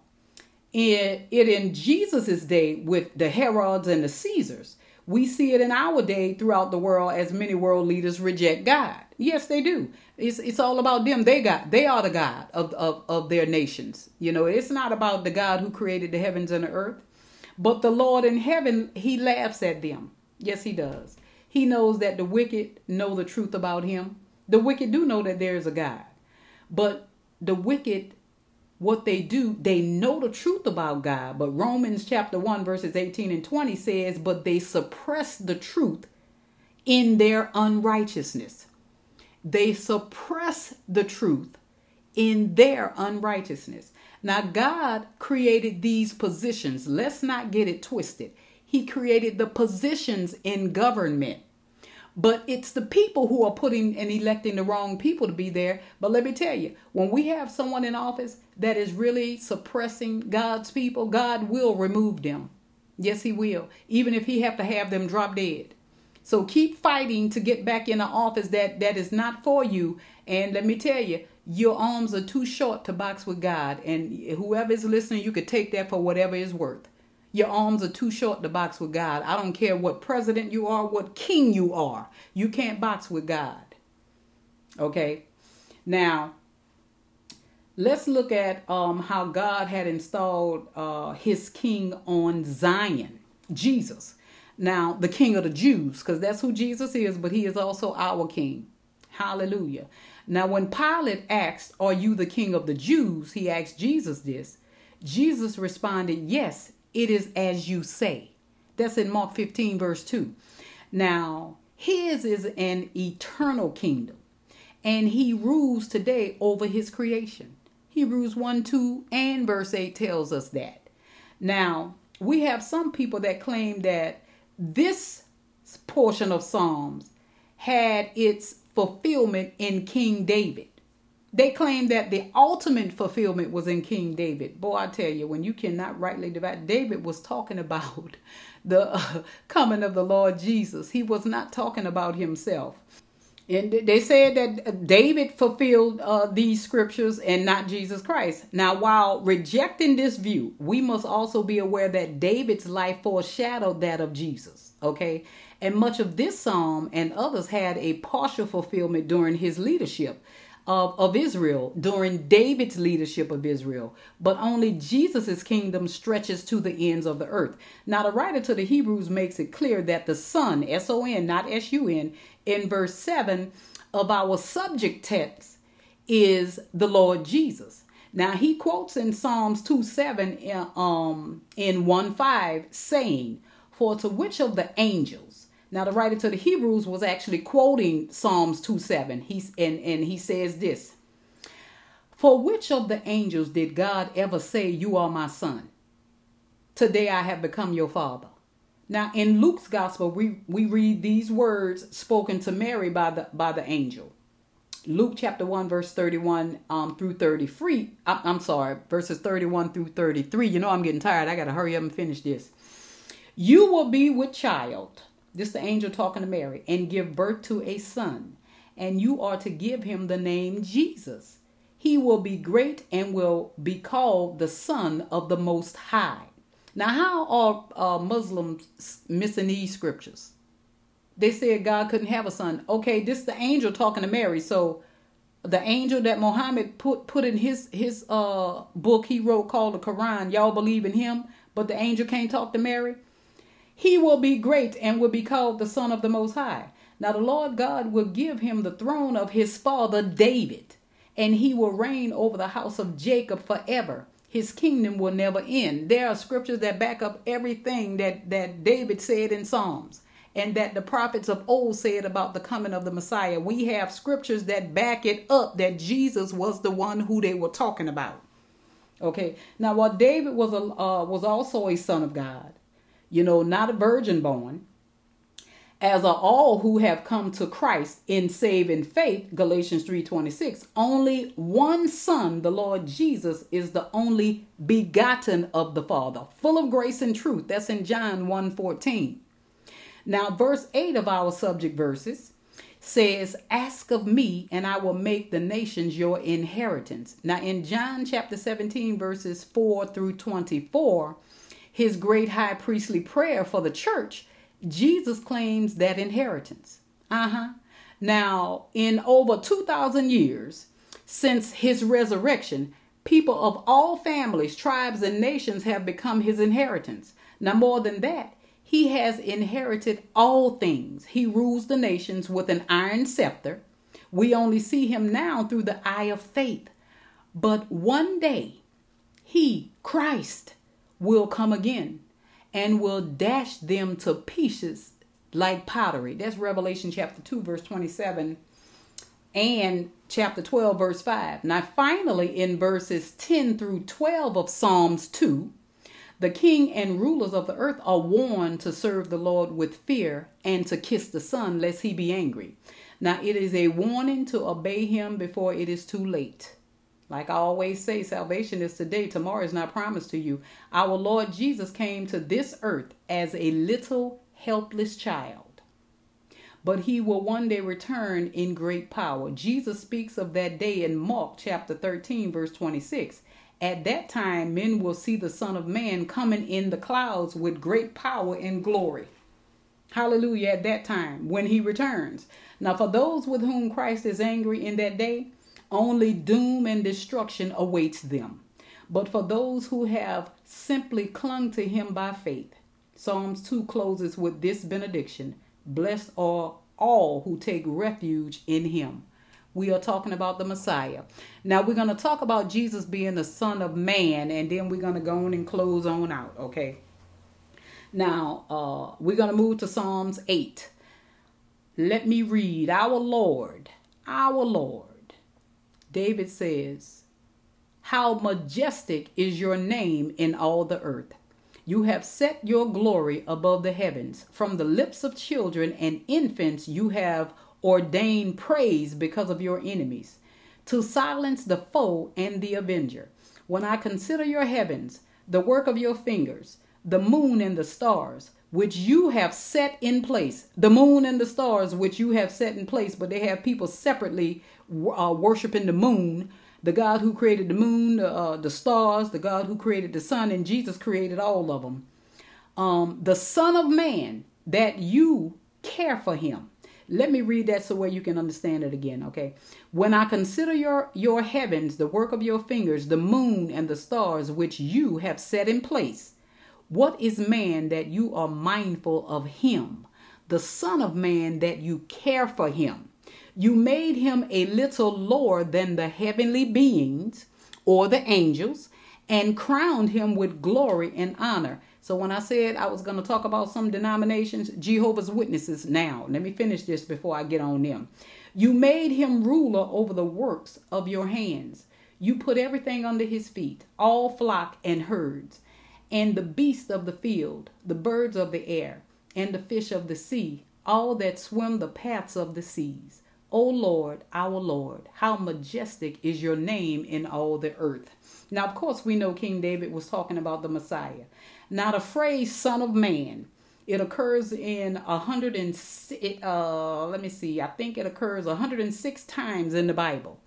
it, it in Jesus's day with the Herods and the Caesars. We see it in our day throughout the world as many world leaders reject God. Yes, they do. It's it's all about them. They got they are the God of, of, of their nations. You know, it's not about the God who created the heavens and the earth. But the Lord in heaven, he laughs at them. Yes, he does. He knows that the wicked know the truth about him. The wicked do know that there is a God. But the wicked what they do, they know the truth about God. But Romans chapter 1, verses 18 and 20 says, But they suppress the truth in their unrighteousness. They suppress the truth in their unrighteousness. Now, God created these positions. Let's not get it twisted. He created the positions in government. But it's the people who are putting and electing the wrong people to be there. But let me tell you, when we have someone in office that is really suppressing God's people, God will remove them. Yes, He will, even if He have to have them drop dead. So keep fighting to get back in the office that that is not for you. And let me tell you, your arms are too short to box with God. And whoever is listening, you could take that for whatever it's worth. Your arms are too short to box with God. I don't care what president you are, what king you are. You can't box with God. Okay? Now, let's look at um, how God had installed uh, his king on Zion, Jesus. Now, the king of the Jews, because that's who Jesus is, but he is also our king. Hallelujah. Now, when Pilate asked, Are you the king of the Jews? He asked Jesus this. Jesus responded, Yes, it is as you say. That's in Mark 15, verse 2. Now, his is an eternal kingdom, and he rules today over his creation. Hebrews 1 2 and verse 8 tells us that. Now, we have some people that claim that this portion of Psalms had its fulfillment in King David. They claim that the ultimate fulfillment was in King David. Boy, I tell you, when you cannot rightly divide, David was talking about the uh, coming of the Lord Jesus. He was not talking about himself. And they said that David fulfilled uh, these scriptures and not Jesus Christ. Now, while rejecting this view, we must also be aware that David's life foreshadowed that of Jesus. Okay. And much of this psalm and others had a partial fulfillment during his leadership of, of Israel during David's leadership of Israel, but only Jesus' kingdom stretches to the ends of the earth. Now, the writer to the Hebrews makes it clear that the Son, S O N, not S U N, in verse 7 of our subject text is the Lord Jesus. Now, he quotes in Psalms 2 7 uh, um, in 1 5 saying, For to which of the angels Now the writer to the Hebrews was actually quoting Psalms 2 7. He's and, and he says this. For which of the angels did God ever say, You are my son? Today I have become your father. Now in Luke's gospel, we, we read these words spoken to Mary by the by the angel. Luke chapter 1, verse 31 um, through 33. I, I'm sorry, verses 31 through 33. You know I'm getting tired. I gotta hurry up and finish this. You will be with child this the angel talking to Mary, and give birth to a son, and you are to give him the name Jesus. He will be great and will be called the Son of the Most High. Now, how are uh, Muslims missing these scriptures? They said God couldn't have a son. Okay, this the angel talking to Mary. So, the angel that Muhammad put put in his his uh book he wrote called the Quran. Y'all believe in him, but the angel can't talk to Mary. He will be great and will be called the Son of the Most High. Now, the Lord God will give him the throne of his father David, and he will reign over the house of Jacob forever. His kingdom will never end. There are scriptures that back up everything that, that David said in Psalms and that the prophets of old said about the coming of the Messiah. We have scriptures that back it up that Jesus was the one who they were talking about. Okay. Now, while David was a uh, was also a son of God, you know, not a virgin born, as are all who have come to Christ in saving faith, Galatians 3:26. Only one son, the Lord Jesus, is the only begotten of the Father, full of grace and truth. That's in John 1:14. Now, verse 8 of our subject verses says, Ask of me, and I will make the nations your inheritance. Now, in John chapter 17, verses 4 through 24, his great high priestly prayer for the church, Jesus claims that inheritance. Uh huh. Now, in over 2,000 years since his resurrection, people of all families, tribes, and nations have become his inheritance. Now, more than that, he has inherited all things. He rules the nations with an iron scepter. We only see him now through the eye of faith. But one day, he, Christ, will come again and will dash them to pieces like pottery. That's Revelation chapter 2, verse 27, and chapter 12, verse 5. Now, finally, in verses 10 through 12 of Psalms 2, the king and rulers of the earth are warned to serve the Lord with fear and to kiss the Son, lest he be angry. Now, it is a warning to obey him before it is too late. Like I always say, salvation is today. Tomorrow is not promised to you. Our Lord Jesus came to this earth as a little helpless child, but he will one day return in great power. Jesus speaks of that day in Mark chapter 13, verse 26. At that time, men will see the Son of Man coming in the clouds with great power and glory. Hallelujah, at that time when he returns. Now, for those with whom Christ is angry in that day, only doom and destruction awaits them. But for those who have simply clung to him by faith, Psalms 2 closes with this benediction Blessed are all who take refuge in him. We are talking about the Messiah. Now we're going to talk about Jesus being the Son of Man, and then we're going to go on and close on out, okay? Now, uh, we're going to move to Psalms 8. Let me read Our Lord, our Lord David says, How majestic is your name in all the earth. You have set your glory above the heavens. From the lips of children and infants, you have ordained praise because of your enemies, to silence the foe and the avenger. When I consider your heavens, the work of your fingers, the moon and the stars, which you have set in place, the moon and the stars, which you have set in place, but they have people separately uh, worshiping the moon, the God who created the moon, uh, the stars, the God who created the sun, and Jesus created all of them. Um, the Son of Man, that you care for him. Let me read that so where you can understand it again, okay? When I consider your your heavens, the work of your fingers, the moon and the stars which you have set in place, what is man that you are mindful of him? The Son of Man that you care for him. You made him a little lower than the heavenly beings or the angels and crowned him with glory and honor. So when I said I was going to talk about some denominations, Jehovah's Witnesses now. Let me finish this before I get on them. You made him ruler over the works of your hands. You put everything under his feet, all flock and herds, and the beasts of the field, the birds of the air, and the fish of the sea, all that swim the paths of the seas. O Lord, our Lord, how majestic is your name in all the earth. Now, of course, we know King David was talking about the Messiah. Now, the phrase "Son of Man," it occurs in a hundred and uh, let me see, I think it occurs 106 times in the Bible.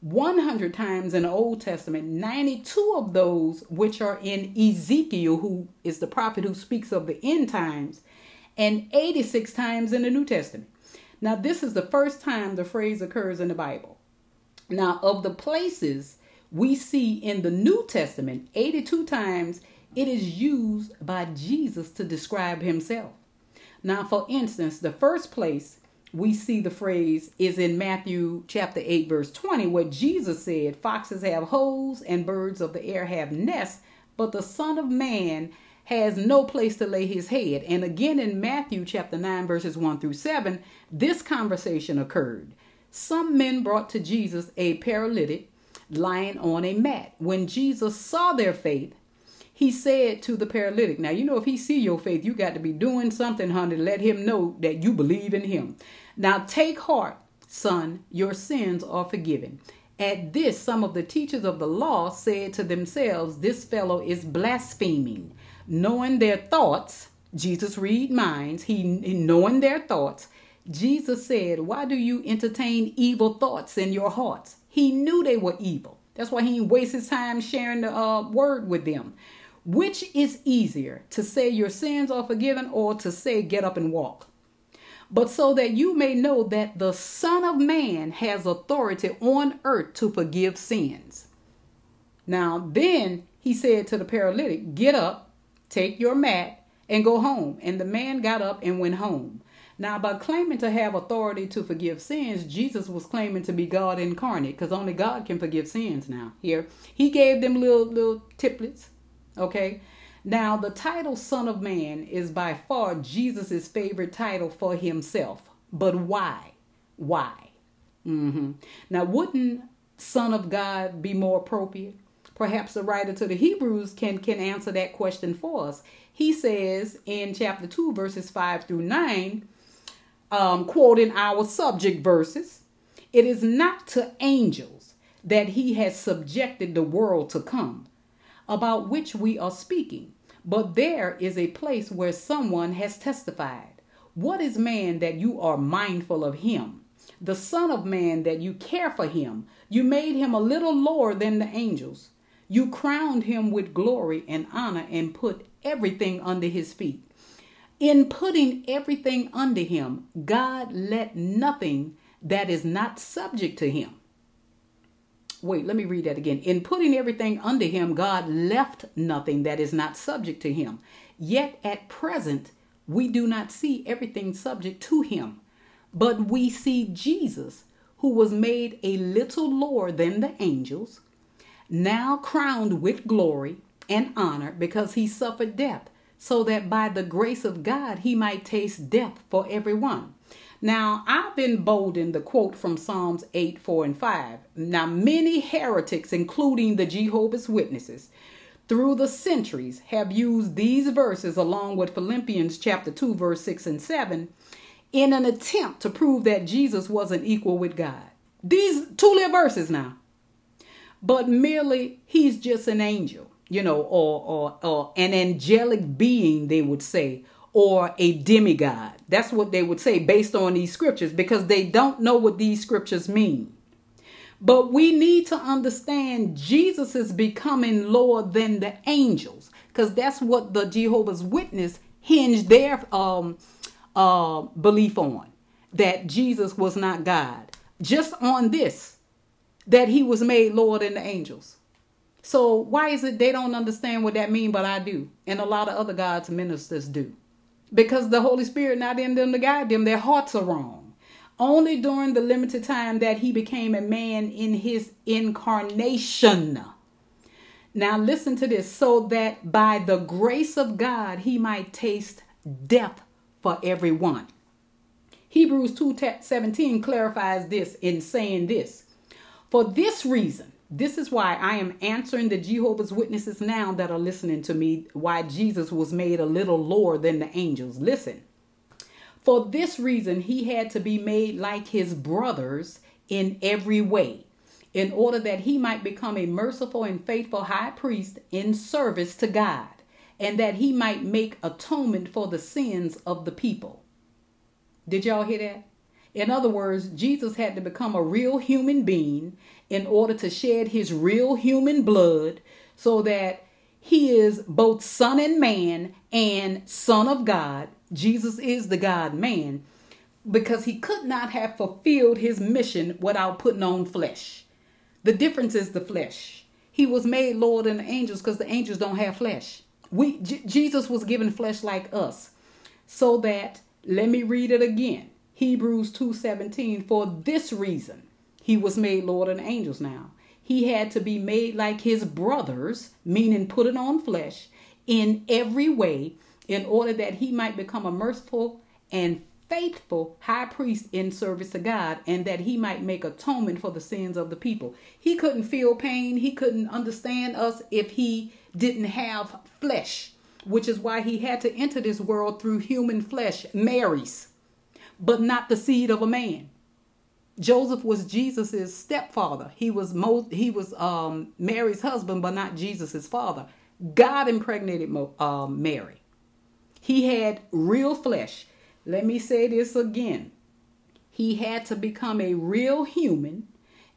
100 times in the Old Testament, 92 of those which are in Ezekiel, who is the prophet who speaks of the end times, and 86 times in the New Testament. Now, this is the first time the phrase occurs in the Bible. Now, of the places we see in the New Testament, 82 times it is used by Jesus to describe himself. Now, for instance, the first place we see the phrase is in Matthew chapter 8, verse 20, where Jesus said, Foxes have holes and birds of the air have nests, but the Son of Man has no place to lay his head. And again in Matthew chapter 9, verses 1 through 7, this conversation occurred. Some men brought to Jesus a paralytic lying on a mat. When Jesus saw their faith, he said to the paralytic, Now, you know, if he see your faith, you got to be doing something, honey, let him know that you believe in him. Now, take heart, son, your sins are forgiven. At this, some of the teachers of the law said to themselves, This fellow is blaspheming. Knowing their thoughts, Jesus read minds, he knowing their thoughts, Jesus said, Why do you entertain evil thoughts in your hearts? He knew they were evil. That's why he didn't waste his time sharing the uh, word with them. Which is easier, to say your sins are forgiven or to say get up and walk? But so that you may know that the Son of Man has authority on earth to forgive sins. Now, then he said to the paralytic, Get up, take your mat, and go home. And the man got up and went home. Now, by claiming to have authority to forgive sins, Jesus was claiming to be God incarnate because only God can forgive sins now. Here, he gave them little, little tiplets. Okay. Now, the title Son of Man is by far Jesus' favorite title for himself. But why? Why? Mm-hmm. Now, wouldn't Son of God be more appropriate? Perhaps the writer to the Hebrews can, can answer that question for us. He says in chapter 2, verses 5 through 9, um, quoting our subject verses, it is not to angels that he has subjected the world to come, about which we are speaking. But there is a place where someone has testified. What is man that you are mindful of him? The Son of Man that you care for him. You made him a little lower than the angels. You crowned him with glory and honor and put everything under his feet. In putting everything under him, God let nothing that is not subject to him. Wait, let me read that again. In putting everything under him, God left nothing that is not subject to him. Yet at present, we do not see everything subject to him, but we see Jesus, who was made a little lower than the angels, now crowned with glory and honor because he suffered death so that by the grace of God he might taste death for everyone. Now, I've been bold in the quote from Psalms 8, 4, and 5. Now, many heretics, including the Jehovah's Witnesses, through the centuries have used these verses along with Philippians chapter 2, verse 6 and 7 in an attempt to prove that Jesus wasn't equal with God. These two little verses now. But merely, he's just an angel you know, or, or, or an angelic being, they would say, or a demigod. That's what they would say based on these scriptures because they don't know what these scriptures mean. But we need to understand Jesus is becoming lower than the angels because that's what the Jehovah's Witness hinged their um, uh, belief on that Jesus was not God. Just on this, that he was made lower than the angels. So why is it they don't understand what that mean, but I do, and a lot of other God's ministers do, because the Holy Spirit not in them to guide them. Their hearts are wrong. Only during the limited time that he became a man in his incarnation. Now, listen to this so that by the grace of God he might taste death for everyone. Hebrews 2 17 clarifies this in saying this. For this reason, this is why I am answering the Jehovah's Witnesses now that are listening to me, why Jesus was made a little lower than the angels. Listen. For this reason, he had to be made like his brothers in every way, in order that he might become a merciful and faithful high priest in service to God, and that he might make atonement for the sins of the people. Did y'all hear that? In other words, Jesus had to become a real human being in order to shed his real human blood so that he is both son and man and son of God. Jesus is the God man because he could not have fulfilled his mission without putting on flesh. The difference is the flesh. He was made Lord than the angels because the angels don't have flesh. We J- Jesus was given flesh like us so that let me read it again. Hebrews 2:17 for this reason he was made Lord of angels now. He had to be made like his brothers, meaning put it on flesh in every way in order that he might become a merciful and faithful high priest in service to God and that he might make atonement for the sins of the people. He couldn't feel pain, he couldn't understand us if he didn't have flesh, which is why he had to enter this world through human flesh, Mary's but not the seed of a man. Joseph was Jesus's stepfather. He was Mo- he was um, Mary's husband, but not Jesus's father. God impregnated Mo- uh, Mary. He had real flesh. Let me say this again. He had to become a real human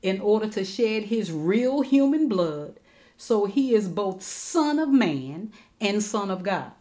in order to shed his real human blood. So he is both son of man and son of God.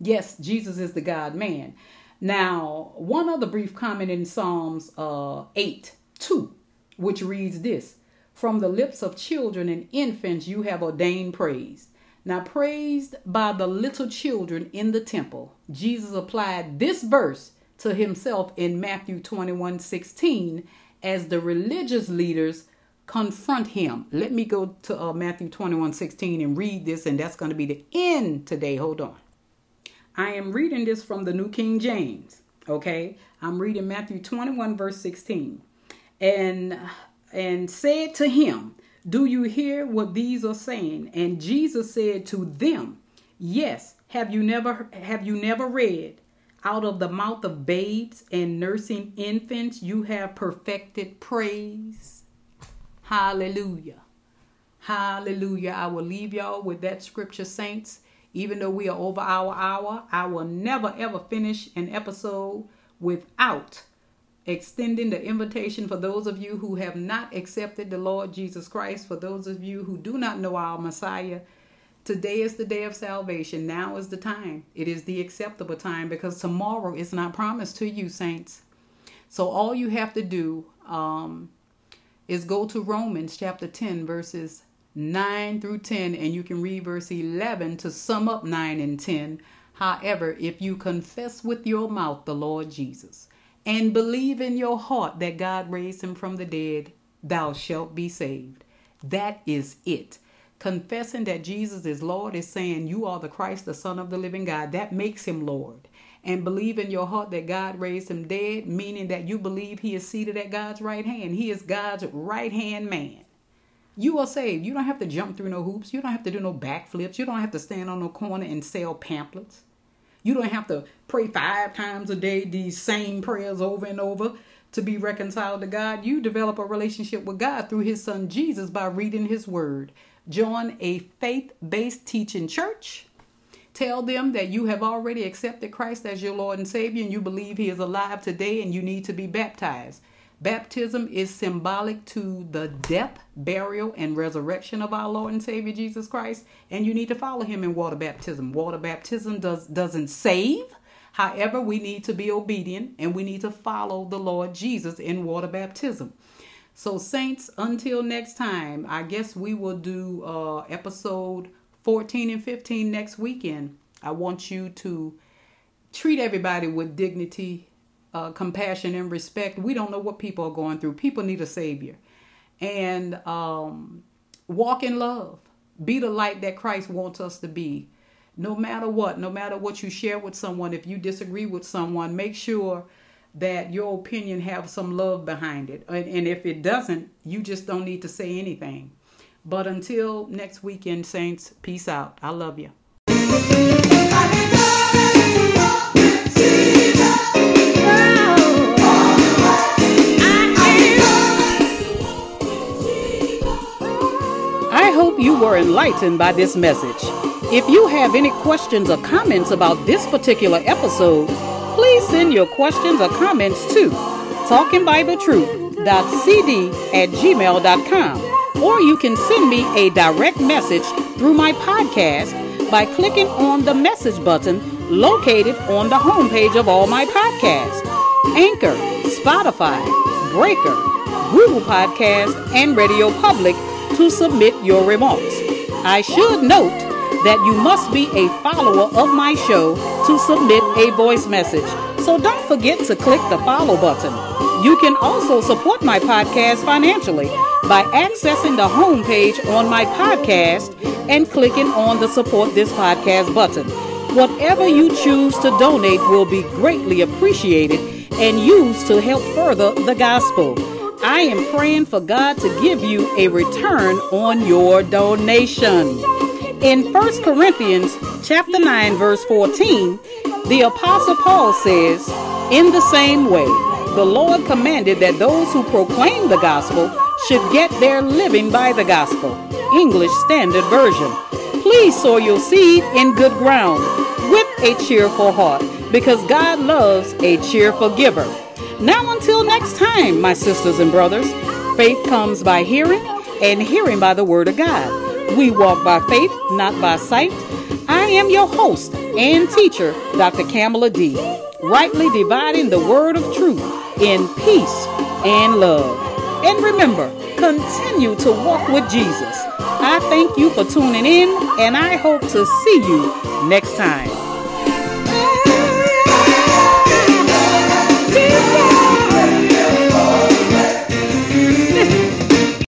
Yes, Jesus is the God man. Now, one other brief comment in Psalms uh, 8 2, which reads this From the lips of children and infants you have ordained praise. Now, praised by the little children in the temple, Jesus applied this verse to himself in Matthew 21 16 as the religious leaders confront him. Let me go to uh, Matthew 21 16 and read this, and that's going to be the end today. Hold on. I am reading this from the New King James. Okay, I'm reading Matthew 21, verse 16. And and said to him, Do you hear what these are saying? And Jesus said to them, Yes, have you never have you never read? Out of the mouth of babes and nursing infants, you have perfected praise. Hallelujah. Hallelujah. I will leave y'all with that scripture, saints. Even though we are over our hour, I will never ever finish an episode without extending the invitation for those of you who have not accepted the Lord Jesus Christ, for those of you who do not know our Messiah. Today is the day of salvation. Now is the time. It is the acceptable time because tomorrow is not promised to you, saints. So all you have to do um, is go to Romans chapter 10, verses 9 through 10, and you can read verse 11 to sum up 9 and 10. However, if you confess with your mouth the Lord Jesus and believe in your heart that God raised him from the dead, thou shalt be saved. That is it. Confessing that Jesus is Lord is saying you are the Christ, the Son of the living God. That makes him Lord. And believe in your heart that God raised him dead, meaning that you believe he is seated at God's right hand. He is God's right hand man. You are saved. You don't have to jump through no hoops. You don't have to do no backflips. You don't have to stand on no corner and sell pamphlets. You don't have to pray five times a day these same prayers over and over to be reconciled to God. You develop a relationship with God through His Son Jesus by reading His Word. Join a faith based teaching church. Tell them that you have already accepted Christ as your Lord and Savior and you believe He is alive today and you need to be baptized. Baptism is symbolic to the death, burial, and resurrection of our Lord and Savior Jesus Christ, and you need to follow him in water baptism. Water baptism does doesn't save. However, we need to be obedient and we need to follow the Lord Jesus in water baptism. So, saints, until next time, I guess we will do uh, episode 14 and 15 next weekend. I want you to treat everybody with dignity uh, compassion and respect. We don't know what people are going through. People need a savior, and um, walk in love. Be the light that Christ wants us to be. No matter what, no matter what you share with someone, if you disagree with someone, make sure that your opinion have some love behind it. And if it doesn't, you just don't need to say anything. But until next weekend, Saints, peace out. I love you. Hope you were enlightened by this message. If you have any questions or comments about this particular episode, please send your questions or comments to talkingbibletruth.cd at gmail.com or you can send me a direct message through my podcast by clicking on the message button located on the homepage of all my podcasts Anchor, Spotify, Breaker, Google Podcast, and Radio Public to submit your remarks. I should note that you must be a follower of my show to submit a voice message. So don't forget to click the follow button. You can also support my podcast financially by accessing the homepage on my podcast and clicking on the support this podcast button. Whatever you choose to donate will be greatly appreciated and used to help further the gospel. I am praying for God to give you a return on your donation. In 1 Corinthians chapter 9 verse 14, the apostle Paul says, "In the same way, the Lord commanded that those who proclaim the gospel should get their living by the gospel. English Standard Version. Please sow your seed in good ground with a cheerful heart because God loves a cheerful giver. Now, until next time, my sisters and brothers, faith comes by hearing, and hearing by the word of God. We walk by faith, not by sight. I am your host and teacher, Dr. Kamala D, rightly dividing the word of truth in peace and love. And remember, continue to walk with Jesus. I thank you for tuning in, and I hope to see you next time.